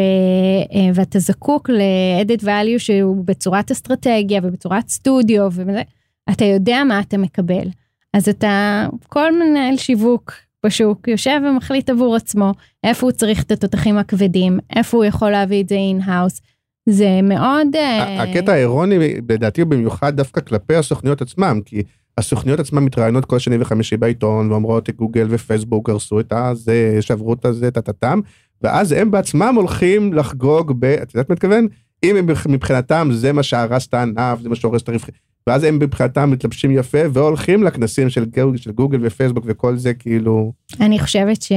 אה, ואתה זקוק ל-added value שהוא בצורת אסטרטגיה ובצורת סטודיו, וזה, אתה יודע מה אתה מקבל. אז אתה, כל מנהל שיווק בשוק יושב ומחליט עבור עצמו איפה הוא צריך את התותחים הכבדים, איפה הוא יכול להביא את זה in-house. זה מאוד... אה, הקטע האירוני, לדעתי, הוא במיוחד דווקא כלפי הסוכניות עצמם, כי הסוכניות עצמן מתראיינות כל שני וחמישי בעיתון, ואומרות גוגל ופייסבוק הרסו את הזה, שברו את הזה, טה-טה-טם, ואז הם בעצמם הולכים לחגוג ב... את יודעת מה מתכוון? אם מבחינתם זה מה שהרס את הענף, זה מה שהורס את הרווחים, ואז הם מבחינתם מתלבשים יפה והולכים לכנסים של גוגל, של גוגל ופייסבוק וכל זה כאילו... אני חושבת ש...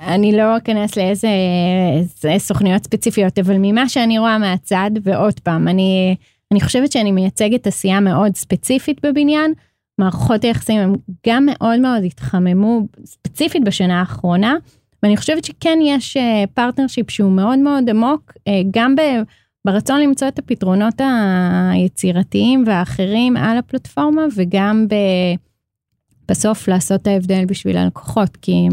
אני לא אכנס לאיזה סוכניות ספציפיות, אבל ממה שאני רואה מהצד, ועוד פעם, אני, אני חושבת שאני מייצגת עשייה מאוד ספציפית בבניין. מערכות היחסים הם גם מאוד מאוד התחממו, ספציפית בשנה האחרונה, ואני חושבת שכן יש partnership שהוא מאוד מאוד עמוק, אה, גם ברצון למצוא את הפתרונות היצירתיים והאחרים על הפלטפורמה, וגם ב... בסוף לעשות את ההבדל בשביל הלקוחות, כי הם...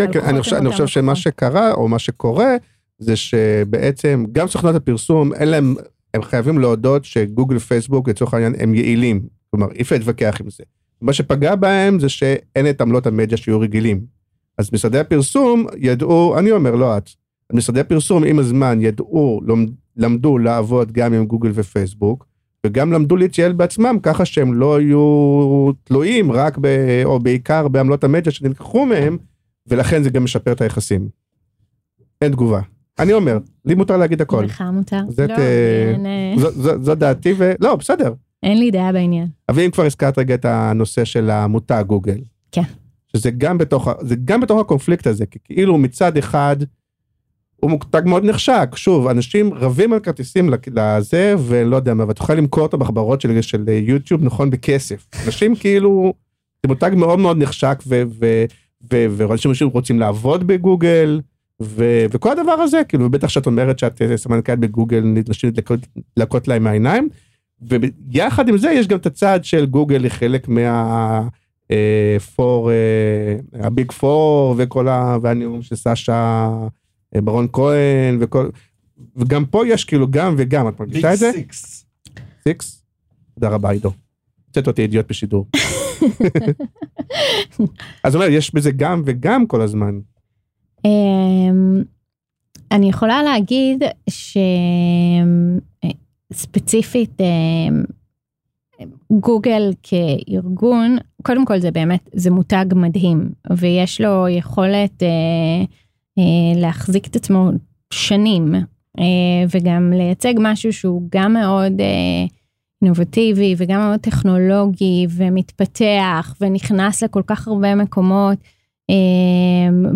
כן, כן, אני חושב, אני חושב שמה שקרה, או מה שקורה, זה שבעצם גם סוכנות הפרסום, אין להם, הם חייבים להודות שגוגל ופייסבוק, לצורך העניין, הם יעילים. כלומר, אי אפשר להתווכח עם זה. מה שפגע בהם זה שאין את עמלות המדיה שיהיו רגילים. אז משרדי הפרסום ידעו, אני אומר, לא את, משרדי הפרסום עם הזמן ידעו, למדו לעבוד גם עם גוגל ופייסבוק, וגם למדו להתייעל בעצמם ככה שהם לא יהיו תלויים רק ב, או בעיקר בעמלות המדיה שנלקחו מהם, ולכן זה גם משפר את היחסים. אין תגובה. אני אומר, לי מותר להגיד הכל. לך מותר. זאת, לא, אה, אין... אה, זו, זו, זו דעתי, ולא, בסדר. אין לי דעה בעניין. אבל אם כבר הזכרת רגע את הנושא של המותג גוגל. כן. שזה גם בתוך, זה גם בתוך הקונפליקט הזה, כי כאילו מצד אחד, הוא מותג מאוד נחשק, שוב, אנשים רבים על כרטיסים לזה, ולא יודע מה, ואתה יכול למכור אותו בחברות של, של יוטיוב, נכון, בכסף. אנשים כאילו, זה מותג מאוד מאוד נחשק, ואנשים רוצים לעבוד בגוגל, ו, וכל הדבר הזה, כאילו, בטח שאת אומרת שאת אה, סמנכ"לית בגוגל, נדרשים להכות להם מהעיניים, ויחד עם זה יש גם את הצד של גוגל היא חלק מה... Four, ה Big Four וכל ה... והנאום של סשה אה, ברון כהן וכל... וגם פה יש כאילו גם וגם, את מרגישה את זה? Big Six. סיקס? תודה רבה עידו. הוצאת אותי אידיוט בשידור. אז אומר, יש בזה גם וגם כל הזמן. אמ, אני יכולה להגיד שספציפית אמ, גוגל כארגון, קודם כל זה באמת, זה מותג מדהים, ויש לו יכולת אה, אה, להחזיק את עצמו שנים, אה, וגם לייצג משהו שהוא גם מאוד אה, אינובטיבי, וגם מאוד טכנולוגי, ומתפתח, ונכנס לכל כך הרבה מקומות, אה,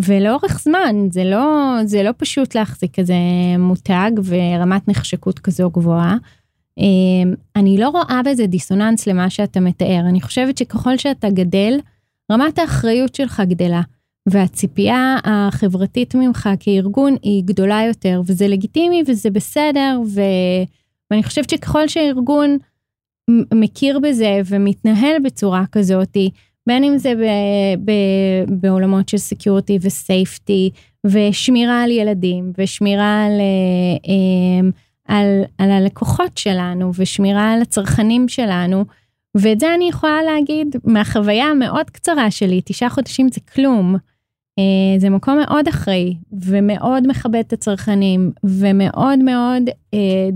ולאורך זמן, זה לא, זה לא פשוט להחזיק כזה מותג ורמת נחשקות כזו גבוהה. אמ, אני לא רואה בזה דיסוננס למה שאתה מתאר. אני חושבת שככל שאתה גדל, רמת האחריות שלך גדלה, והציפייה החברתית ממך כארגון היא גדולה יותר, וזה לגיטימי וזה בסדר, ו... ואני חושבת שככל שהארגון מכיר בזה ומתנהל בצורה כזאת, בין אם זה ב, ב, בעולמות של סקיורטי וסייפטי, ושמירה על ילדים, ושמירה על... אה, על, על הלקוחות שלנו ושמירה על הצרכנים שלנו. ואת זה אני יכולה להגיד מהחוויה המאוד קצרה שלי, תשעה חודשים זה כלום. אה, זה מקום מאוד אחראי ומאוד מכבד את הצרכנים ומאוד מאוד אה,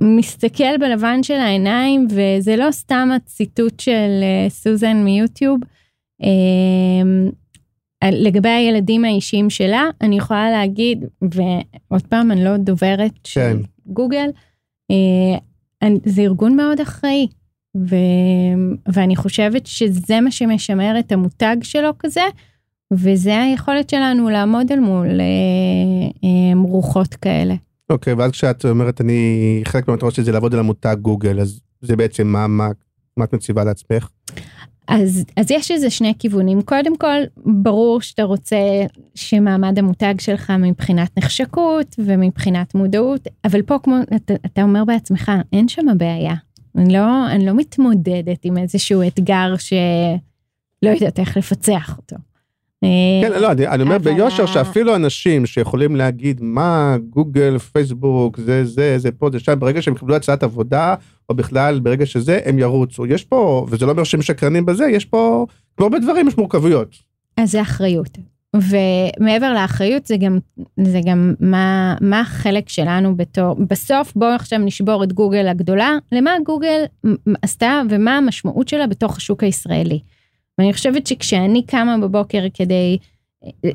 מסתכל בלבן של העיניים וזה לא סתם הציטוט של אה, סוזן מיוטיוב. אה, לגבי הילדים האישיים שלה, אני יכולה להגיד, ועוד פעם, אני לא דוברת כן. של גוגל, אה, זה ארגון מאוד אחראי, ו, ואני חושבת שזה מה שמשמר את המותג שלו כזה, וזה היכולת שלנו לעמוד אל מול אה, רוחות כאלה. אוקיי, okay, ואז כשאת אומרת, אני, חלק מהמטרות שלי זה לעבוד על המותג גוגל, אז זה בעצם מה, מה, מה את מציבה לעצמך? אז, אז יש איזה שני כיוונים. קודם כל, ברור שאתה רוצה שמעמד המותג שלך מבחינת נחשקות ומבחינת מודעות, אבל פה כמו אתה, אתה אומר בעצמך, אין שם בעיה. אני לא, אני לא מתמודדת עם איזשהו אתגר שלא יודעת איך לפצח אותו. כן, לא, אני, אומר. ביושר שאפילו אנשים שיכולים להגיד מה גוגל, פייסבוק, זה, זה, זה פה, זה שם, ברגע שהם קיבלו הצעת עבודה, או בכלל ברגע שזה, הם ירוצו. יש פה, וזה לא אומר שהם שקרנים בזה, יש פה, כמו הרבה דברים, יש מורכבויות. אז זה אחריות. ומעבר לאחריות זה גם, זה גם מה, מה החלק שלנו בתור, בסוף בואו עכשיו נשבור את גוגל הגדולה, למה גוגל עשתה ומה המשמעות שלה בתוך השוק הישראלי. ואני חושבת שכשאני קמה בבוקר כדי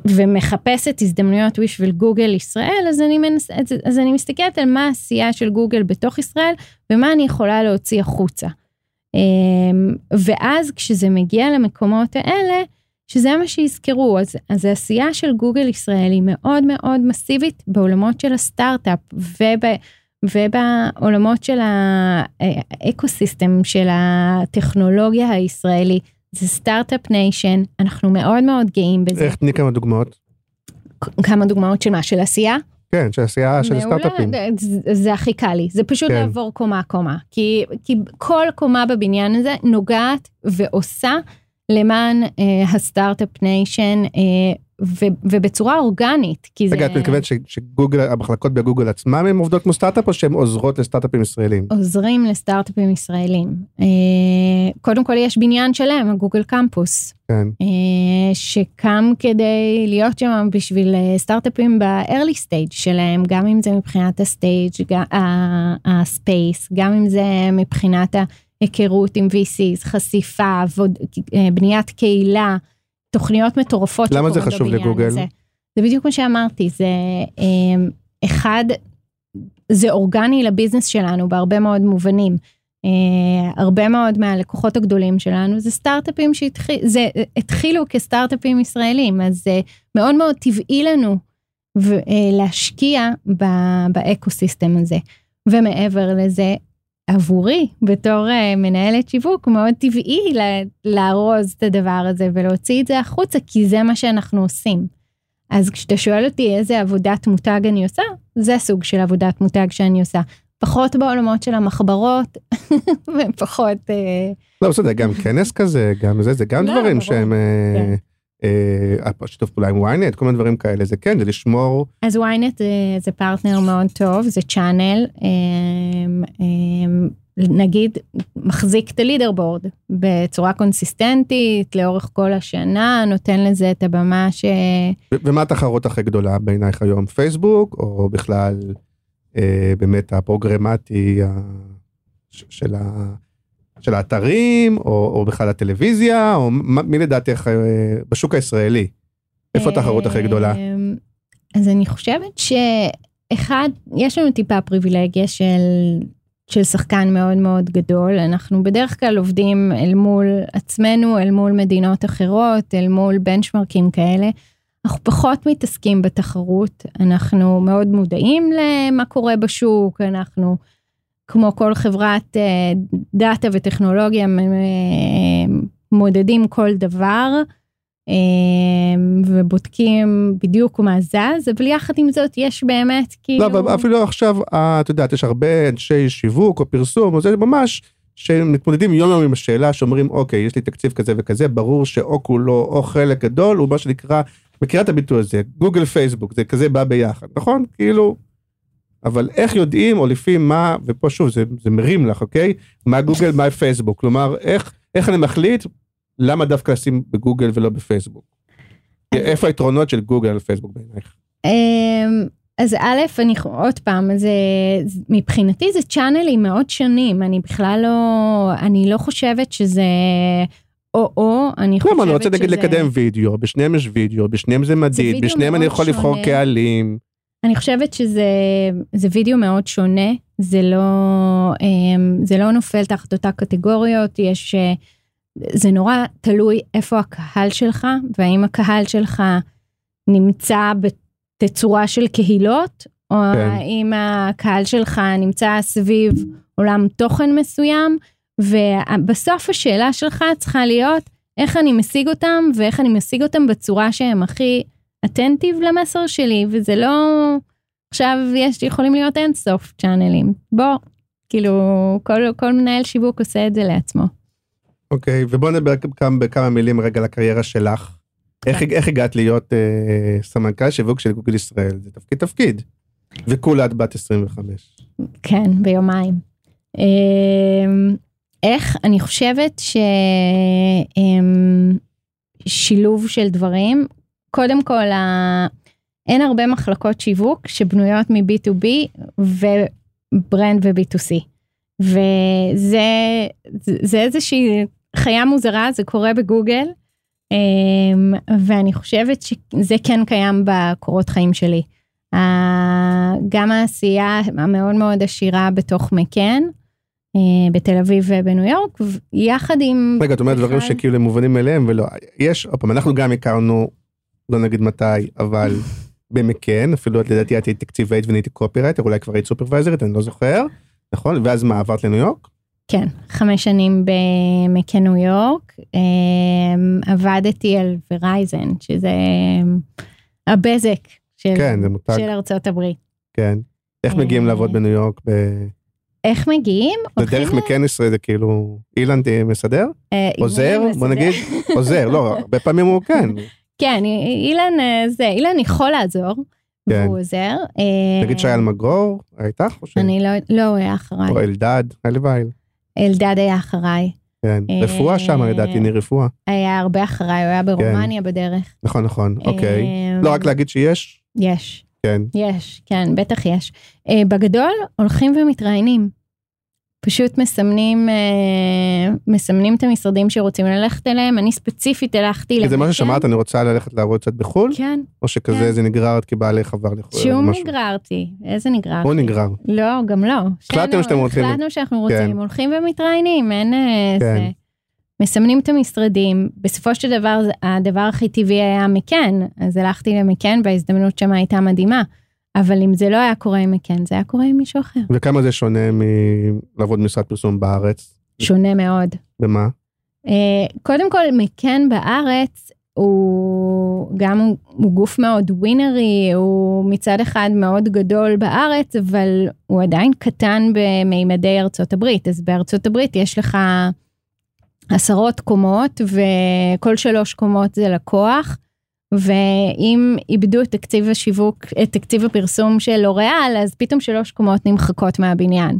ומחפשת הזדמנויות בשביל גוגל ישראל, אז אני, מנס, אז אני מסתכלת על מה העשייה של גוגל בתוך ישראל ומה אני יכולה להוציא החוצה. אמ, ואז כשזה מגיע למקומות האלה, שזה מה שיזכרו, אז, אז העשייה של גוגל ישראל היא מאוד מאוד מסיבית בעולמות של הסטארט-אפ וב, ובעולמות של ה ecosystem של הטכנולוגיה הישראלי. זה Start-Up Nation, אנחנו מאוד מאוד גאים בזה. איך תני כמה דוגמאות? כמה דוגמאות של מה? של עשייה? כן, של עשייה של סטארט-אפים. זה, זה הכי קל לי, זה פשוט כן. לעבור קומה-קומה. כי, כי כל קומה בבניין הזה נוגעת ועושה למען אה, ה Start-Up Nation, אה, ו, ובצורה אורגנית, כי זה רגע, את מתכוונת ש- שגוגל, המחלקות בגוגל עצמם הן עובדות כמו סטארט-אפ, או שהן עוזרות לסטארט-אפים ישראלים? עוזרים לסטארט-אפים ישראלים. אה, קודם כל יש בניין שלם, הגוגל קמפוס. כן. אה, שקם כדי להיות שם בשביל אה, סטארט-אפים ב-early stage שלהם, גם אם זה מבחינת הסטייג', הספייס, גם אם זה מבחינת ההיכרות עם VCs, חשיפה, עבוד, בניית קהילה, תוכניות מטורפות למה זה חשוב לגוגל? הזה. זה בדיוק מה שאמרתי, זה אה, אחד, זה אורגני ל business שלנו בהרבה מאוד מובנים. אה, הרבה מאוד מהלקוחות הגדולים שלנו זה סטארט-אפים שהתחילו כסטארט-אפים ישראלים, אז זה מאוד מאוד טבעי לנו ו, אה, להשקיע ב ecosystem הזה. ומעבר לזה, עבורי, בתור אה, מנהלת שיווק, מאוד טבעי לארוז את הדבר הזה ולהוציא את זה החוצה, כי זה מה שאנחנו עושים. אז כשאתה שואל אותי איזה עבודת מותג אני עושה, זה הסוג של עבודת מותג שאני עושה. פחות בעולמות של המחברות, ופחות... אה, לא, בסדר, גם כנס כזה, גם זה, זה גם לא, דברים ברור. שהם... אה, אה, שיתוף פעולה עם ynet, כל מיני דברים כאלה, זה כן, זה לשמור, אז ynet זה, זה פרטנר מאוד טוב, זה צ'אנל, נגיד, מחזיק את הלידר בורד בצורה קונסיסטנטית לאורך כל השנה, נותן לזה את הבמה ש... ומה התחרות הכי גדולה בעינייך היום? פייסבוק, או בכלל אה, באמת הפרוגרמטי של, ה, של האתרים, או, או בכלל הטלוויזיה, או מי לדעתך אה, בשוק הישראלי? איפה התחרות הכי גדולה? אמ, אז אני חושבת שאחד, יש לנו טיפה פריבילגיה של, של שחקן מאוד מאוד גדול. אנחנו בדרך כלל עובדים אל מול עצמנו, אל מול מדינות אחרות, אל מול בנצ'מרקים כאלה. אנחנו פחות מתעסקים בתחרות, אנחנו מאוד מודעים למה קורה בשוק, אנחנו כמו כל חברת אה, דאטה וטכנולוגיה מ- מודדים כל דבר. אמ, ובודקים בדיוק מה זז, אבל יחד עם זאת יש באמת כאילו... לא, אבל אפילו עכשיו, אה, את יודעת, יש הרבה אנשי שיווק או פרסום, או זה ממש, שמתמודדים יום יום עם השאלה, שאומרים, אוקיי, יש לי תקציב כזה וכזה, ברור שאו כולו או חלק גדול, הוא מה שנקרא, מכירה את הביטוי הזה, גוגל פייסבוק, זה כזה בא ביחד, נכון? כאילו, אבל איך יודעים, או לפי מה, ופה שוב, זה, זה מרים לך, אוקיי? מה גוגל, מה פייסבוק, כלומר, איך, איך אני מחליט, למה דווקא לשים בגוגל ולא בפייסבוק? איפה היתרונות של גוגל על פייסבוק בעינייך? אמ, אז א', אני עוד פעם, זה, מבחינתי זה צ'אנלים מאוד שונים, אני בכלל לא, אני לא חושבת שזה או-או, אני חושבת למה, אני רוצה שזה- לקדם וידאו, בשניהם יש וידאו, בשניהם זה מדיד, בשניהם אני יכול לבחור. קהלים. אני חושבת שזה זה וידאו מאוד שונה, זה לא, אמ, זה לא נופל תחת אותה קטגוריות, יש, אה, זה נורא תלוי איפה הקהל שלך, והאם הקהל שלך נמצא בתצורה של קהילות, או כן. האם הקהל שלך נמצא סביב עולם תוכן מסוים, ובסוף השאלה שלך צריכה להיות איך אני משיג אותם, ואיך אני משיג אותם בצורה שהם הכי אטנטיב למסר שלי, וזה לא... עכשיו יש, יכולים להיות אין סוף צ'אנלים. בוא, כאילו, כל, כל מנהל שיווק עושה את זה לעצמו. אוקיי, ובוא נדבר כאן בכמה מילים רגע על הקריירה שלך. איך, כן. איך הגעת להיות אה, סמנכ"ל שיווק של גוגל ישראל? זה תפקיד תפקיד. וכולה את בת 25. כן, ביומיים. אמ, איך? אני חושבת ששילוב של דברים, קודם כל, ה- אין הרבה מחלקות שיווק שבנויות מ-B2B ו brand ו-B2C. וזה זה- זה איזושהי חיה מוזרה, זה קורה בגוגל, אמ, ואני חושבת שזה כן קיים בקורות חיים שלי. גם העשייה המאוד מאוד עשירה בתוך מקן, אה, בתל אביב ובניו יורק, יחד עם... רגע, את אומרת דברים שכאילו הם מובנים מאליהם ולא. יש, עוד פעם, אנחנו גם הכרנו, לא נגיד מתי, אבל במקן, אפילו את לדעתי את היית תקציבאית ונהיית קופירייטר, אולי כבר היית סופרוויזרית, אני לא זוכר, נכון? ואז מה, עברת לניו יורק? כן, חמש שנים במקן ניו יורק, אה, עבדתי על ורייזן, שזה אה, הבזק של, כן, זה מותג. של ארצות הברית. כן. איך אה, מגיעים לעבוד בניו יורק? ב- איך מגיעים? זה הולכים דרך מקן ישראל זה כאילו, אילן ת- מסדר? אה, עוזר? בוא. נגיד, עוזר, לא, הרבה פעמים הוא כן. כן, אילן אה, זה, אילן יכול לעזור, כן. והוא עוזר. אה, נגיד שהיה אלמגור, היה איתך או ש... אני לא, לא, הוא היה אחריי. או אלדד, הלוואי. אלדד היה אחריי. כן. אה, רפואה שם, לדעתי, אני רפואה. היה הרבה אחריי, הוא היה ברומניה בדרך. נכון, נכון, אוקיי. לא, רק להגיד שיש, יש, כן. יש, כן, בטח יש. בגדול, הולכים ומתראיינים. פשוט מסמנים, אה, מסמנים את המשרדים שרוצים ללכת אליהם. אני ספציפית הלכתי כי זה מה. ששמעת, אני רוצה ללכת לעבוד קצת בחו"ל, כן, או שכזה כן. זה נגרר כי בעלך עבר לחו"ל. שום משהו. נגררתי. איזה נגררתי? הוא נגרר. לא, גם לא. החלטתם שנינו שאתם רוצים. החלטנו שאנחנו רוצים, כן. הולכים ומתראיינים, אין אה, כן. זה. מסמנים את המשרדים, בסופו של דבר הדבר הכי טבעי היה מקן, אז הלכתי למקן וההזדמנות שם הייתה מדהימה. אבל אם זה לא היה קורה עם מקן, זה היה קורה עם מישהו אחר. וכמה זה שונה מלעבוד במשרד פרסום בארץ? שונה מאוד. במה? אה, קודם כל, מקן בארץ הוא גם הוא, הוא גוף מאוד ווינרי, הוא מצד אחד מאוד גדול בארץ, אבל הוא עדיין קטן במימדי ארצות הברית. אז בארצות הברית יש לך עשרות קומות, וכל שלוש קומות זה לקוח. ואם איבדו את תקציב השיווק, את תקציב הפרסום של לוריאל, אז פתאום שלוש קומות נמחקות מהבניין.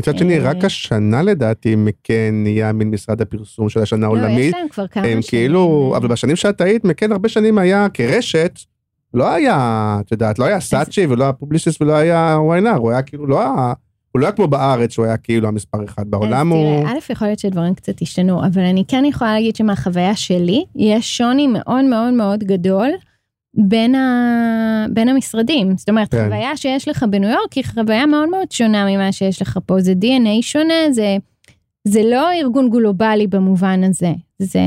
מצד שני, אה. רק השנה לדעתי מקן נהיה מין משרד הפרסום של השנה לא, יש העולמית. להם כבר כמה הם שנים. כאילו, אבל בשנים שאת היית, מקן הרבה שנים היה כרשת, לא היה, את יודעת, לא היה סאצ'י ולא היה פובליסיס ולא היה וויינר, הוא היה כאילו, לא היה, הוא לא היה כמו בארץ, שהוא היה כאילו המספר אחד בעולם, הוא... תראה, א', יכול להיות שדברים קצת השתנו, אבל אני כן יכולה להגיד שמהחוויה שלי, יש שוני מאוד מאוד מאוד גדול בין, ה... בין המשרדים. זאת אומרת, כן. חוויה שיש לך בניו יורק היא חוויה מאוד מאוד שונה ממה שיש לך פה. זה DNA שונה, זה, זה לא ארגון גלובלי במובן הזה. זה...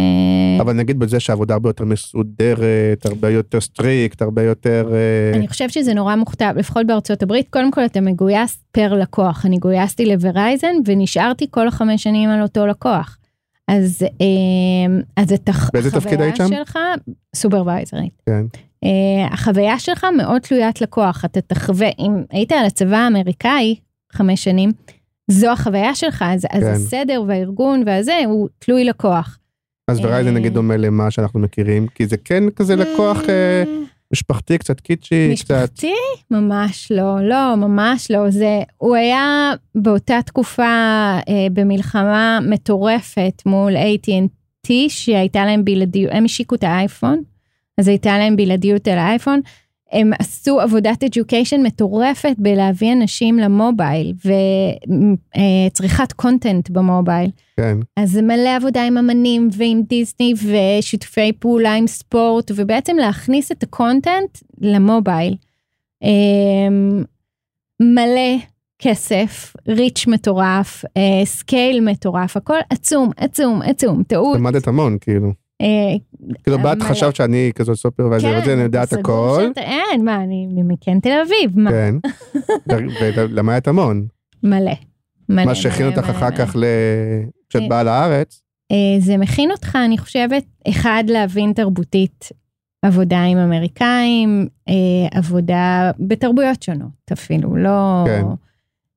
אבל נגיד בזה שהעבודה הרבה יותר מסודרת, הרבה יותר strict, הרבה יותר... אה, אני חושבת שזה נורא מוכתב, לפחות בארצות הברית, קודם כל אתה מגויס פר לקוח. אני גויסתי לוורייזן ונשארתי כל החמש שנים על אותו לקוח. אז, אה, אז את הח- באיזה תפקיד היית שם? שלך, סופרוויזרית. כן. אה, החוויה שלך מאוד תלוית לקוח, אתה תחווה, אם היית על הצבא האמריקאי חמש שנים, זו החוויה שלך, אז, אז כן. הסדר והארגון והזה הוא תלוי לקוח. אז ורייזן אה. נגיד דומה למה שאנחנו מכירים, כי זה כן כזה לקוח אה, משפחתי, קצת קיצ'י, קצת... משפחתי? ממש לא, לא, ממש לא. זה, הוא היה באותה תקופה אה, במלחמה מטורפת מול AT&T, שהייתה להם בלעדיות, הם השיקו את האייפון, אז הייתה להם בלעדיות על האייפון. הם עשו עבודת education מטורפת בלהביא אנשים ל mobile וצריכת content ב mobile. כן. אז זה מלא עבודה עם אמנים ועם דיסני ושיתופי פעולה עם ספורט ובעצם להכניס את ה content ל mobile. אמ, מלא כסף, reach מטורף, אה, scale מטורף, הכל עצום, עצום, עצום, טעות. למדת המון, כאילו. אה, כאילו, באת מלא. חשבת שאני כזאת סופרוויזר, וזה, אני יודעת כן, סגור הכל. שאתה- אין, מה, אני ממקן תל אביב, מה, כן. ולמדת המון. מלא. מה שהכין אותך אחר. כך, כשאת אה. באה לארץ. אה, זה מכין אותך, אני חושבת, אחד, להבין תרבותית עבודה עם אמריקאים, אה, עבודה בתרבויות שונות אפילו, לא... כן.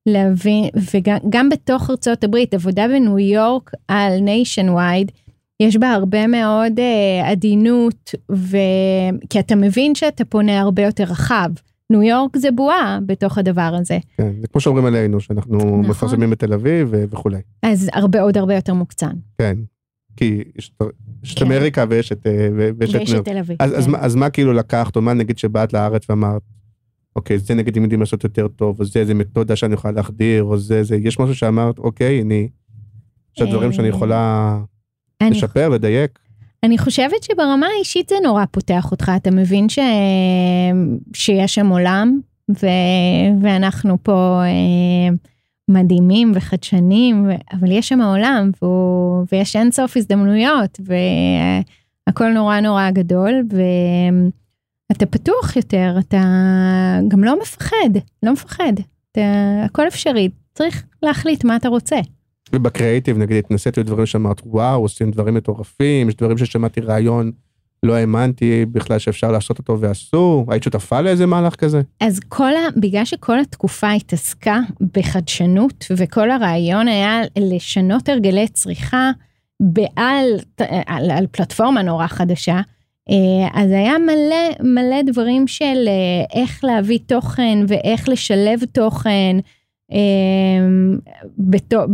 להבין, וגם גם בתוך ארצות הברית, עבודה בניו יורק על nationwide, יש בה הרבה מאוד אה, עדינות, ו... כי אתה מבין שאתה פונה הרבה יותר רחב. ניו יורק זה בועה בתוך הדבר הזה. כן, זה כמו שאומרים עלינו, שאנחנו נכון. מפרסמים בתל אביב ו- וכולי. אז הרבה עוד הרבה יותר מוקצן. כן. כי יש את- יש את כן. אמריקה ויש את אה, ויש את ויש ניו את תל אביב. אז, אז, כן. מה- אז מה כאילו לקחת, או מה נגיד שבאת לארץ ואמרת, אוקיי, זה נגיד אם יודעים לעשות יותר טוב, או זה, זה מתודה שאני יכולה להחדיר, או זה, זה, יש משהו שאמרת, אוקיי, אני, יש דברים שאני יכולה אני לשפר, לדייק. אני חושבת שברמה האישית זה נורא פותח אותך, אתה מבין ש... שיש שם עולם, ו... ואנחנו פה אה, מדהימים וחדשנים, ו... אבל יש שם עולם, ו... ויש אינסוף הזדמנויות, והכל נורא נורא גדול, ואתה פתוח יותר, אתה גם לא מפחד, לא מפחד, אתה... הכל אפשרי, צריך להחליט מה אתה רוצה. ובקריאיטיב, נגיד, התנסיתי בדברים שאמרת, וואו, עושים דברים מטורפים, יש דברים ששמעתי רעיון לא האמנתי בכלל שאפשר לעשות אותו ועשו? היית שותפה לאיזה מהלך כזה? אז כל ה... בגלל שכל התקופה התעסקה בחדשנות, וכל הרעיון היה לשנות הרגלי צריכה בעל, על, על פלטפורמה נורא חדשה, אה, אז היה מלא מלא דברים של אה, איך להביא תוכן ואיך לשלב תוכן.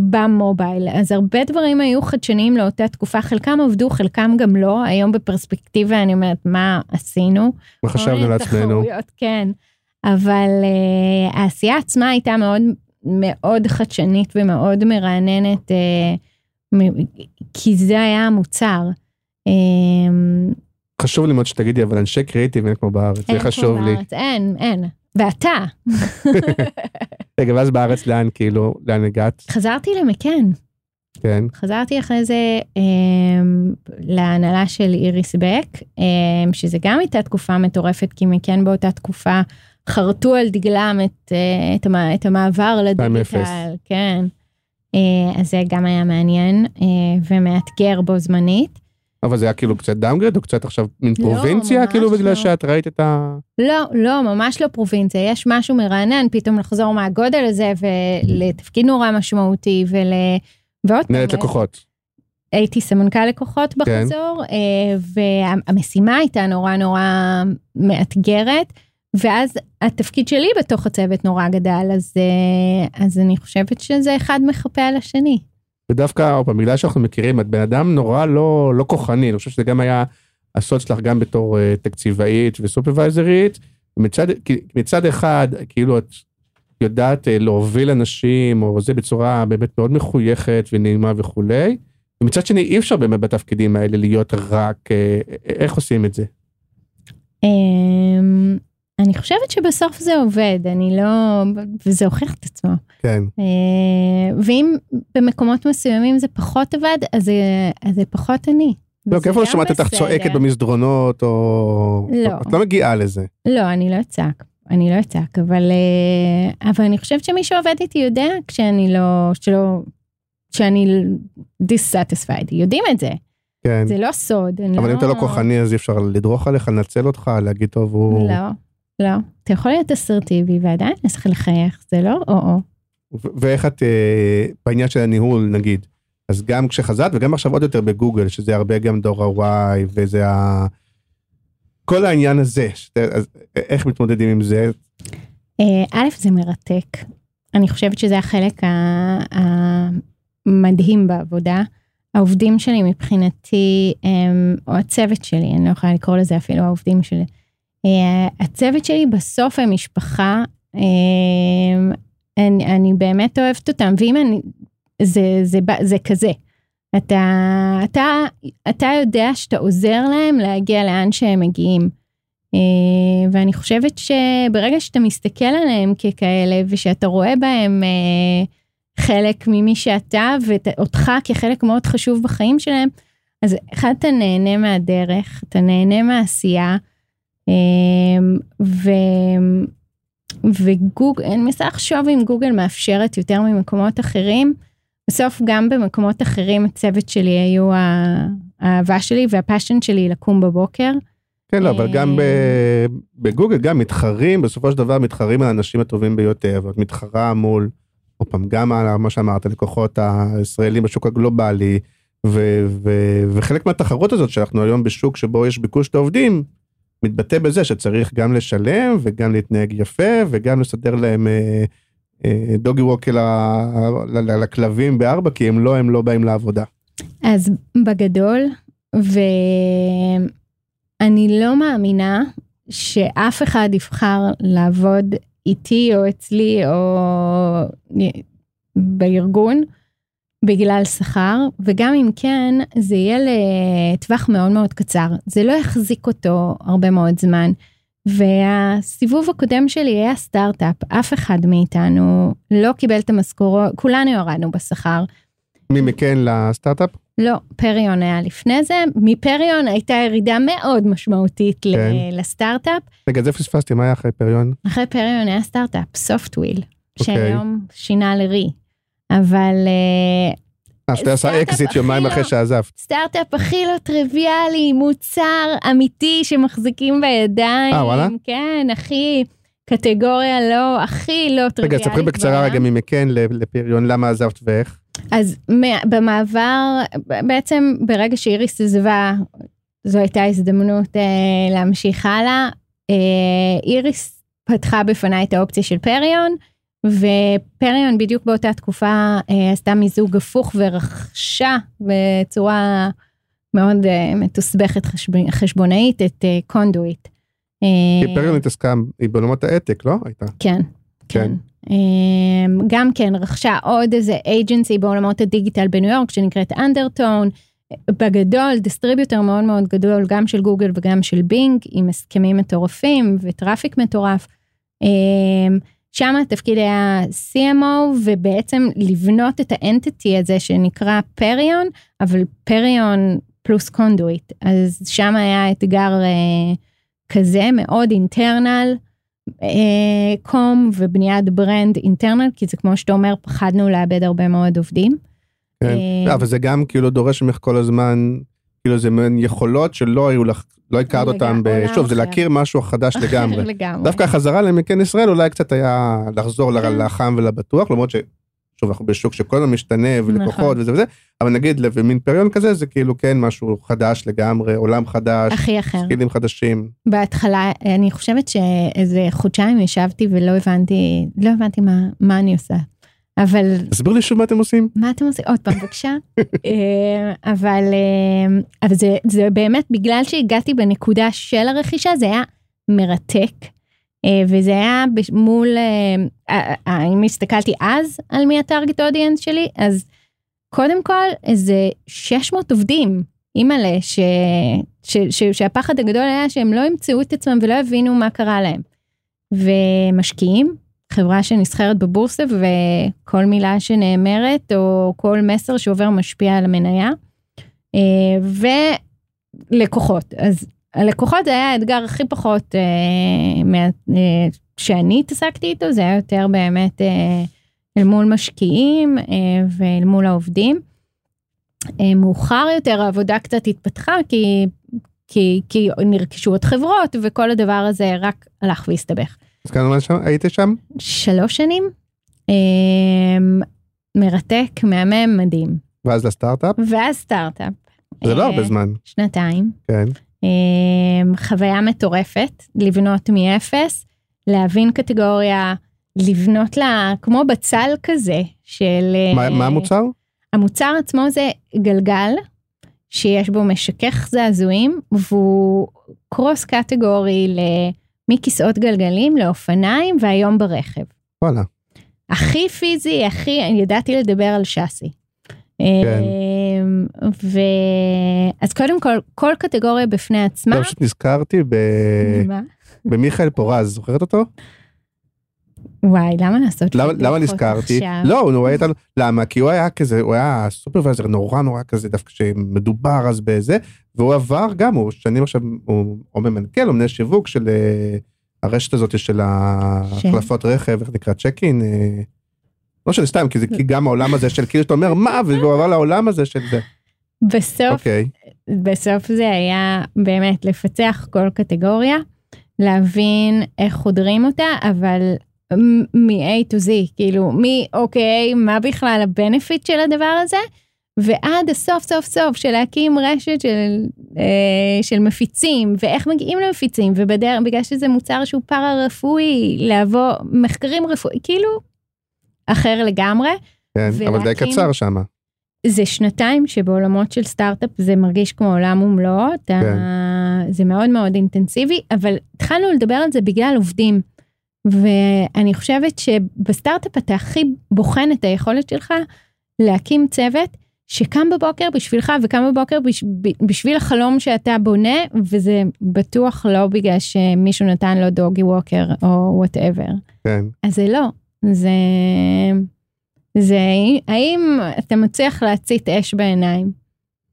במובייל אז הרבה דברים היו חדשניים לאותה תקופה חלקם עבדו חלקם גם לא היום בפרספקטיבה אני אומרת מה עשינו. מה חשבנו לעצמנו. כן אבל uh, העשייה עצמה הייתה מאוד מאוד חדשנית ומאוד מרעננת uh, כי זה היה המוצר. Uh, חשוב לי מאוד שתגידי אבל אנשי קריאיטיב אין כמו בארץ זה חשוב לי. בארץ, אין אין ואתה. רגע, ואז בארץ לאן, כאילו, לאן הגעת? חזרתי למקן. כן. חזרתי אחרי זה אה, להנהלה של איריס בק, אה, שזה גם הייתה תקופה מטורפת, כי מקן באותה תקופה חרטו על דגלם את, אה, את, המ, את המעבר לדיגיטל. כן. אה, אז זה גם היה מעניין אה, ומאתגר בו זמנית. אבל זה היה כאילו קצת דאונגרד או קצת עכשיו מין לא, פרובינציה כאילו בגלל לא. שאת ראית את ה... לא, לא, ממש לא פרובינציה, יש משהו מרענן פתאום לחזור מהגודל הזה ולתפקיד נורא משמעותי ול... ועוד פעם. מנהלת לקוחות. הייתי סמנכ"ל לקוחות. בחזור, כן. והמשימה הייתה נורא נורא מאתגרת, ואז התפקיד שלי בתוך הצוות נורא גדל, אז, אה, אז אני חושבת שזה אחד מחפה על השני. ודווקא, עוד פעם, בגלל שאנחנו מכירים, את בן אדם נורא לא, לא כוחני, אני חושב שזה גם היה הסוד שלך גם בתור uh, תקציבאית וסופרוויזרית. מצד, מצד אחד, כאילו את יודעת uh, להוביל אנשים, או זה בצורה באמת מאוד מחויכת ונעימה וכולי, ומצד שני אי אפשר באמת בתפקידים האלה להיות רק, uh, איך עושים את זה? אני חושבת שבסוף זה עובד, אני לא, וזה הוכיח את עצמו. כן. אה, ואם במקומות מסוימים זה פחות עבד, אז זה, אז זה פחות אני. לא, איפה לא שמעת אותך צועקת במסדרונות, או... לא. את לא מגיעה לזה. לא, אני לא אצעק. אני לא אצעק, אבל, אה, אבל אני חושבת שמי שעובד איתי יודע כשאני לא, שלא, שאני dissatisfied, יודעים את זה. כן. זה לא סוד. אבל לא... אם אתה לא כוחני אז אי אפשר לדרוך עליך, לנצל אותך, להגיד טוב הוא... לא. לא, אתה יכול להיות אסרטיבי ועדיין צריך לחייך, זה לא או-או. ואיך את, אה, בעניין של הניהול נגיד, אז גם כשחזרת וגם עכשיו עוד יותר בגוגל, שזה הרבה גם דור ה-Y וזה ה... כל העניין הזה, שת, אז איך מתמודדים עם זה? אה, א', זה מרתק. אני חושבת שזה החלק המדהים בעבודה. העובדים שלי מבחינתי, הם, או הצוות שלי, אני לא יכולה לקרוא לזה אפילו העובדים שלי, אה, הצוות שלי בסוף הם משפחה, אה, אני, אני באמת אוהבת אותם, ואם אני, זה, זה, זה, זה כזה. אתה, אתה, אתה יודע שאתה עוזר להם להגיע לאן שהם מגיעים. אה, ואני חושבת שברגע שאתה מסתכל עליהם ככאלה ושאתה רואה בהם חלק ממי שאתה ואותך כחלק מאוד חשוב בחיים שלהם, אז אחד אתה נהנה מהדרך, אתה נהנה מהעשייה, ו... וגוגל, אני מנסה לחשוב אם גוגל מאפשרת יותר ממקומות אחרים. בסוף גם במקומות אחרים הצוות שלי היו האהבה שלי והפאשן שלי לקום בבוקר. כן, לא, אבל גם אה, בגוגל גם מתחרים, בסופו של דבר מתחרים האנשים הטובים ביותר, ואת מתחרה מול, עוד פעם, גם על מה שאמרת, לקוחות הישראלים בשוק הגלובלי, ו- ו- וחלק מהתחרות הזאת שאנחנו היום בשוק שבו יש ביקוש לעובדים, מתבטא בזה שצריך גם לשלם וגם להתנהג יפה וגם לסדר להם אה, אה, דוגי ווקל לכלבים בארבע כי הם לא הם לא באים לעבודה. אז בגדול ואני לא מאמינה שאף אחד יבחר לעבוד איתי או אצלי או בארגון בגלל שכר, וגם אם כן, זה יהיה לטווח מאוד מאוד קצר. זה לא יחזיק אותו הרבה מאוד זמן. והסיבוב הקודם שלי היה סטארט-אפ, אף אחד מאיתנו לא קיבל את המשכורות, כולנו ירדנו בשכר. ממכן לסטארט-אפ? לא, פריון היה לפני זה, מפריון הייתה ירידה מאוד משמעותית כן. לסטארט-אפ. רגע, זה פספסתי, מה היה אחרי פריון? אחרי פריון היה סטארט-אפ, SoftWheel, okay. שהיום שינה לרי. אבל... אה, אה, שאתה עשה אקזיט יומיים לא- אחרי שעזבת. סטארט-אפ הכי לא טריוויאלי, מוצר אמיתי שמחזיקים בידיים. אה, וואלה? כן, הכי קטגוריה לא, הכי לא רגע, טריוויאלית. תספרי בקצרה בעולם. רגע מ McCann לפריון, למה עזבת ואיך. אז במעבר, בעצם ברגע שאיריס עזבה, זו הייתה הזדמנות אה, להמשיך הלאה. אה, איריס פתחה בפניי את האופציה של פריון, ופריון בדיוק באותה תקופה אה, עשתה מיזוג הפוך ורכשה בצורה מאוד אה, מתוסבכת חשב, חשבונאית את אה, קונדויט. כי פריון התעסקה, היא בעולמות העתק, לא? הייתה. כן, כן. כן. אמ, גם כן רכשה עוד איזה אייג'נסי בעולמות הדיגיטל בניו יורק שנקראת אנדרטון. בגדול distributor מאוד מאוד גדול גם של גוגל וגם של בינג עם הסכמים מטורפים ו traffic מטורף. אמ, שם התפקיד היה CMO ובעצם לבנות את ה entity הזה שנקרא פריון אבל פריון פלוס קונדויט אז שם היה אתגר אה, כזה מאוד internal. אה, comm ובניית brand internal כי זה כמו שאתה אומר פחדנו לאבד הרבה מאוד עובדים. כן. אה, לא, אבל זה גם כאילו דורש ממך כל הזמן, כאילו זה מעין יכולות שלא היו לך, לא הכרת אותם, ב- שוב, זה. להכיר משהו חדש לגמרי. לגמרי. דווקא החזרה למקן ישראל אולי קצת היה לחזור כן. לחם ולבטוח, למרות ש... שוב, אנחנו בשוק שכל הזמן משתנה ולקוחות נכון. וזה וזה, אבל נגיד למין פריון כזה זה כאילו כן משהו חדש לגמרי, עולם חדש, הכי אחר. סקילים חדשים. בהתחלה אני חושבת שאיזה חודשיים ישבתי ולא הבנתי לא הבנתי מה מה אני עושה. אבל תסביר לי שוב מה אתם עושים. מה אתם עושים עוד פעם בבקשה אה, אבל אה, אבל זה זה באמת בגלל שהגעתי בנקודה של הרכישה זה היה מרתק. אה, וזה היה מול אם הסתכלתי אז על מי הטארגט אודיאנס שלי אז קודם כל איזה 600 עובדים אימא'לה ש, ש, ש, שהפחד הגדול היה שהם לא ימצאו את עצמם ולא יבינו מה קרה להם. ומשקיעים חברה שנסחרת בבורסה וכל מילה שנאמרת או כל מסר שעובר משפיע על המניה. אה, ולקוחות אז הלקוחות זה היה האתגר הכי פחות אה, אה, שאני התעסקתי איתו זה היה יותר באמת אל מול משקיעים ואל מול העובדים. מאוחר יותר העבודה קצת התפתחה כי כי כי נרכשו עוד חברות וכל הדבר הזה רק הלך והסתבך. אז כמה זמן היית שם? שלוש שנים. אה, מרתק, מהמם, מדהים. ואז לסטארט-אפ? ואז סטארט-אפ. זה לא אה, הרבה זמן. שנתיים. כן. אה, חוויה מטורפת, לבנות מאפס, להבין קטגוריה, לבנות לה כמו בצל כזה של... אה, מה מה המוצר? המוצר עצמו זה גלגל שיש בו משכך זעזועים והוא קרוס קטגורי ל... מכיסאות גלגלים לאופניים והיום ברכב. וואלה. הכי פיזי, הכי, אני ידעתי לדבר על שאסי. כן. אמ, ו... אז קודם כל, כל קטגוריה בפני עצמה. לא, פשוט נזכרתי ב- מה? במיכאל פורז, זוכרת אותו? וואי, למה לעשות למה למה נזכרתי? עכשיו? לא, הוא היה איתנו, למה? כי הוא היה כזה, הוא היה סופרוויזר נורא נורא כזה, דווקא שמדובר אז בזה, והוא עבר גם, הוא שנים עכשיו, הוא או ממנכ"ל או מנהל שיווק של אה, הרשת הזאת של ההחלפות רכב, איך נקרא צ'קין? אה, לא משנה, סתם, כי זה כי גם העולם הזה של כאילו שאתה אומר מה, והוא עבר לעולם הזה של זה. בסוף, אוקיי, בסוף זה היה באמת לפצח כל קטגוריה, להבין איך חודרים אותה, אבל מ-A to Z, כאילו, מי, אוקיי, מה בכלל הבנפיט של הדבר הזה, ועד הסוף סוף סוף של להקים רשת של, אה, של מפיצים, ואיך מגיעים למפיצים, ובדרך, בגלל שזה מוצר שהוא פארה רפואי, לעבור מחקרים רפואי, כאילו, אחר לגמרי. כן, אבל די ולהקים- קצר שם. זה שנתיים שבעולמות של סטארט-אפ זה מרגיש כמו עולם ומלואו. כן. זה מאוד מאוד אינטנסיבי, אבל התחלנו לדבר על זה בגלל עובדים. ואני חושבת שבסטארט-אפ אתה הכי בוחן את היכולת שלך להקים צוות שקם בבוקר בשבילך וקם בבוקר בש... בשביל החלום שאתה בונה, וזה בטוח לא בגלל שמישהו נתן לו doggy walker או whatever. כן. אז זה לא, זה... זה האם אתה מצליח להצית אש בעיניים.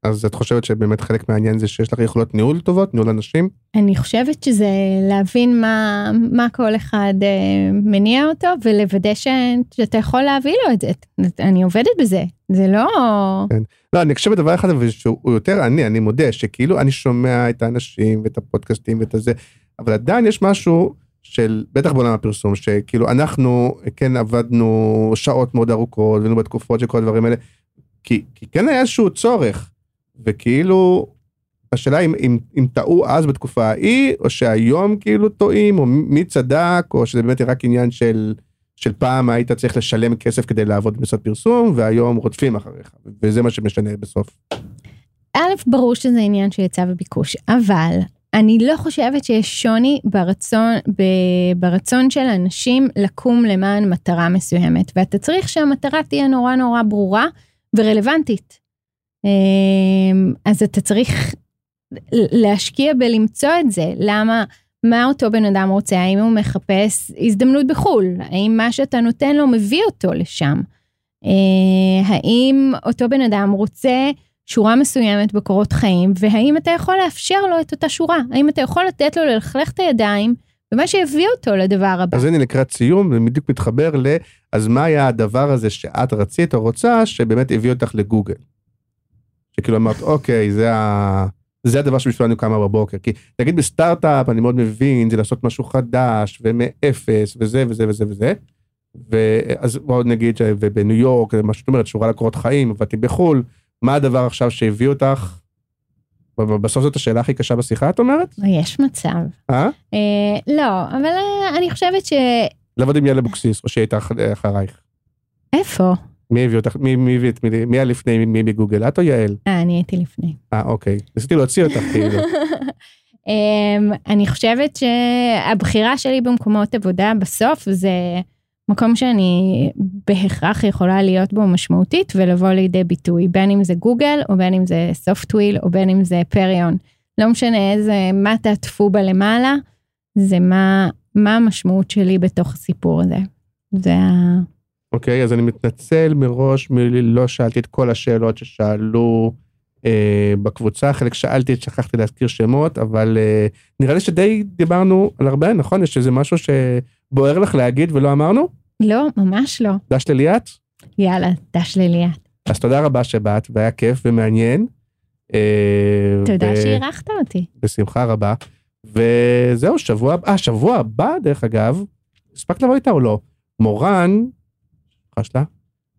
אז את חושבת שבאמת חלק מהעניין זה שיש לך יכולות ניהול טובות, ניהול אנשים? אני חושבת שזה להבין מה, מה כל אחד אה, מניע אותו ולוודא ש, שאתה יכול להביא לו את זה. אני עובדת בזה, זה לא... כן. לא, אני חושב בדבר אחד, שהוא יותר אני, אני מודה, שכאילו אני שומע את האנשים ואת הפודקאסטים ואת הזה, אבל עדיין יש משהו של, בטח בעולם הפרסום, שכאילו אנחנו כן עבדנו שעות מאוד ארוכות, והיינו בתקופות של כל הדברים האלה, כי, כי כן היה איזשהו צורך, וכאילו, השאלה אם, אם, אם טעו אז בתקופה ההיא, או שהיום כאילו טועים, או מי צדק, או שזה באמת רק עניין של, של פעם היית צריך לשלם כסף כדי לעבוד במשרד פרסום, והיום רודפים אחריך, וזה מה שמשנה בסוף. א', ברור שזה עניין של היצע וביקוש, אבל אני לא חושבת שיש שוני ברצון, ברצון של אנשים לקום למען מטרה מסוימת, ואתה צריך שהמטרה תהיה נורא נורא ברורה ורלוונטית. אמ, אז אתה צריך להשקיע בלמצוא את זה, למה, מה אותו בן אדם רוצה, האם הוא מחפש הזדמנות בחו"ל, האם מה שאתה נותן לו מביא אותו לשם, אה, האם אותו בן אדם רוצה שורה מסוימת בקורות חיים, והאם אתה יכול לאפשר לו את אותה שורה, האם אתה יכול לתת לו ללכלך את הידיים, ומה שיביא אותו לדבר הבא. אז הנה לקראת סיום, זה בדיוק מתחבר ל, אז מה היה הדבר הזה שאת רצית או רוצה, שבאמת הביא אותך לגוגל? שכאילו אמרת, אוקיי, זה, ה... זה הדבר שבשבילנו קמה בבוקר. כי נגיד בסטארט-אפ, אני מאוד מבין, זה לעשות משהו חדש, ומאפס, וזה וזה וזה וזה. ואז בואו נגיד שבניו יורק, מה שאת אומרת, שורה לקורות חיים, עבדתי בחו"ל, מה הדבר עכשיו שהביא אותך? בסוף זאת השאלה הכי קשה בשיחה, את אומרת? יש מצב. אה? אה לא, אבל אה, אני חושבת ש... לעבוד עם יעל אבוקסיס, או שהיא הייתה אחרייך. איפה? מי הביא אותך, מי, מי הביא את מי, מי היה לפני מי בגוגל, את או יעל? אה, אני הייתי לפני. אה, אוקיי. ניסיתי להוציא אותך כאילו. um, אני חושבת שהבחירה שלי במקומות עבודה בסוף זה מקום שאני בהכרח יכולה להיות בו משמעותית ולבוא לידי ביטוי, בין אם זה גוגל או בין אם זה SoftWheel או בין אם זה פריון. לא משנה איזה, מה תעטפו בה למעלה, זה מה, מה המשמעות שלי בתוך הסיפור הזה. זה ה... אוקיי, אז אני מתנצל מראש מלא שאלתי את כל השאלות ששאלו אה, בקבוצה, חלק שאלתי, שכחתי להזכיר שמות, אבל אה, נראה לי שדי דיברנו על הרבה, נכון? יש איזה משהו שבוער לך להגיד ולא אמרנו? לא, ממש לא. דש לליאת? יאללה, דש לליאת. אז תודה רבה שבאת, והיה כיף ומעניין. אה, תודה ו... שאירחת אותי. בשמחה רבה. וזהו, שבוע, אה, שבוע הבא, דרך אגב, הספקת לבוא איתה או לא? מורן, שלה.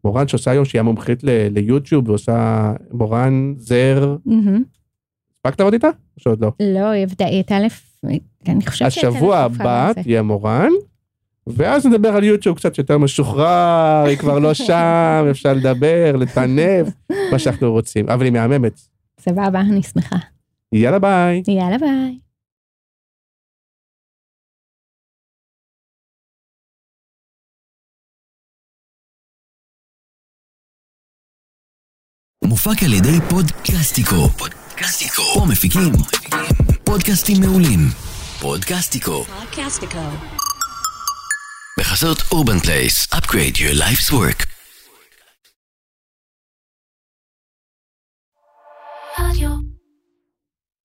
מורן שעושה היום שהיא המומחית ליוטיוב ועושה מורן זר. הספקת לעבוד איתה? או שעוד לא? לא, היא עבדה, היא הייתה לפ... אני חושבת שהייתה השבוע הבא תהיה מורן, ואז נדבר על יוטיוב קצת יותר משוחרר, היא כבר לא שם, אפשר לדבר, לטנף, מה שאנחנו רוצים, אבל היא מהממת. סבבה, אני שמחה. יאללה ביי. יאללה ביי. הופק על ידי פודקאסטיקו. פודקאסטיקו. פה מפיקים פודקאסטים מעולים. פודקאסטיקו. פודקאסטיקו. בחסות אורבן פלייס, upgrade your life's work. רדיו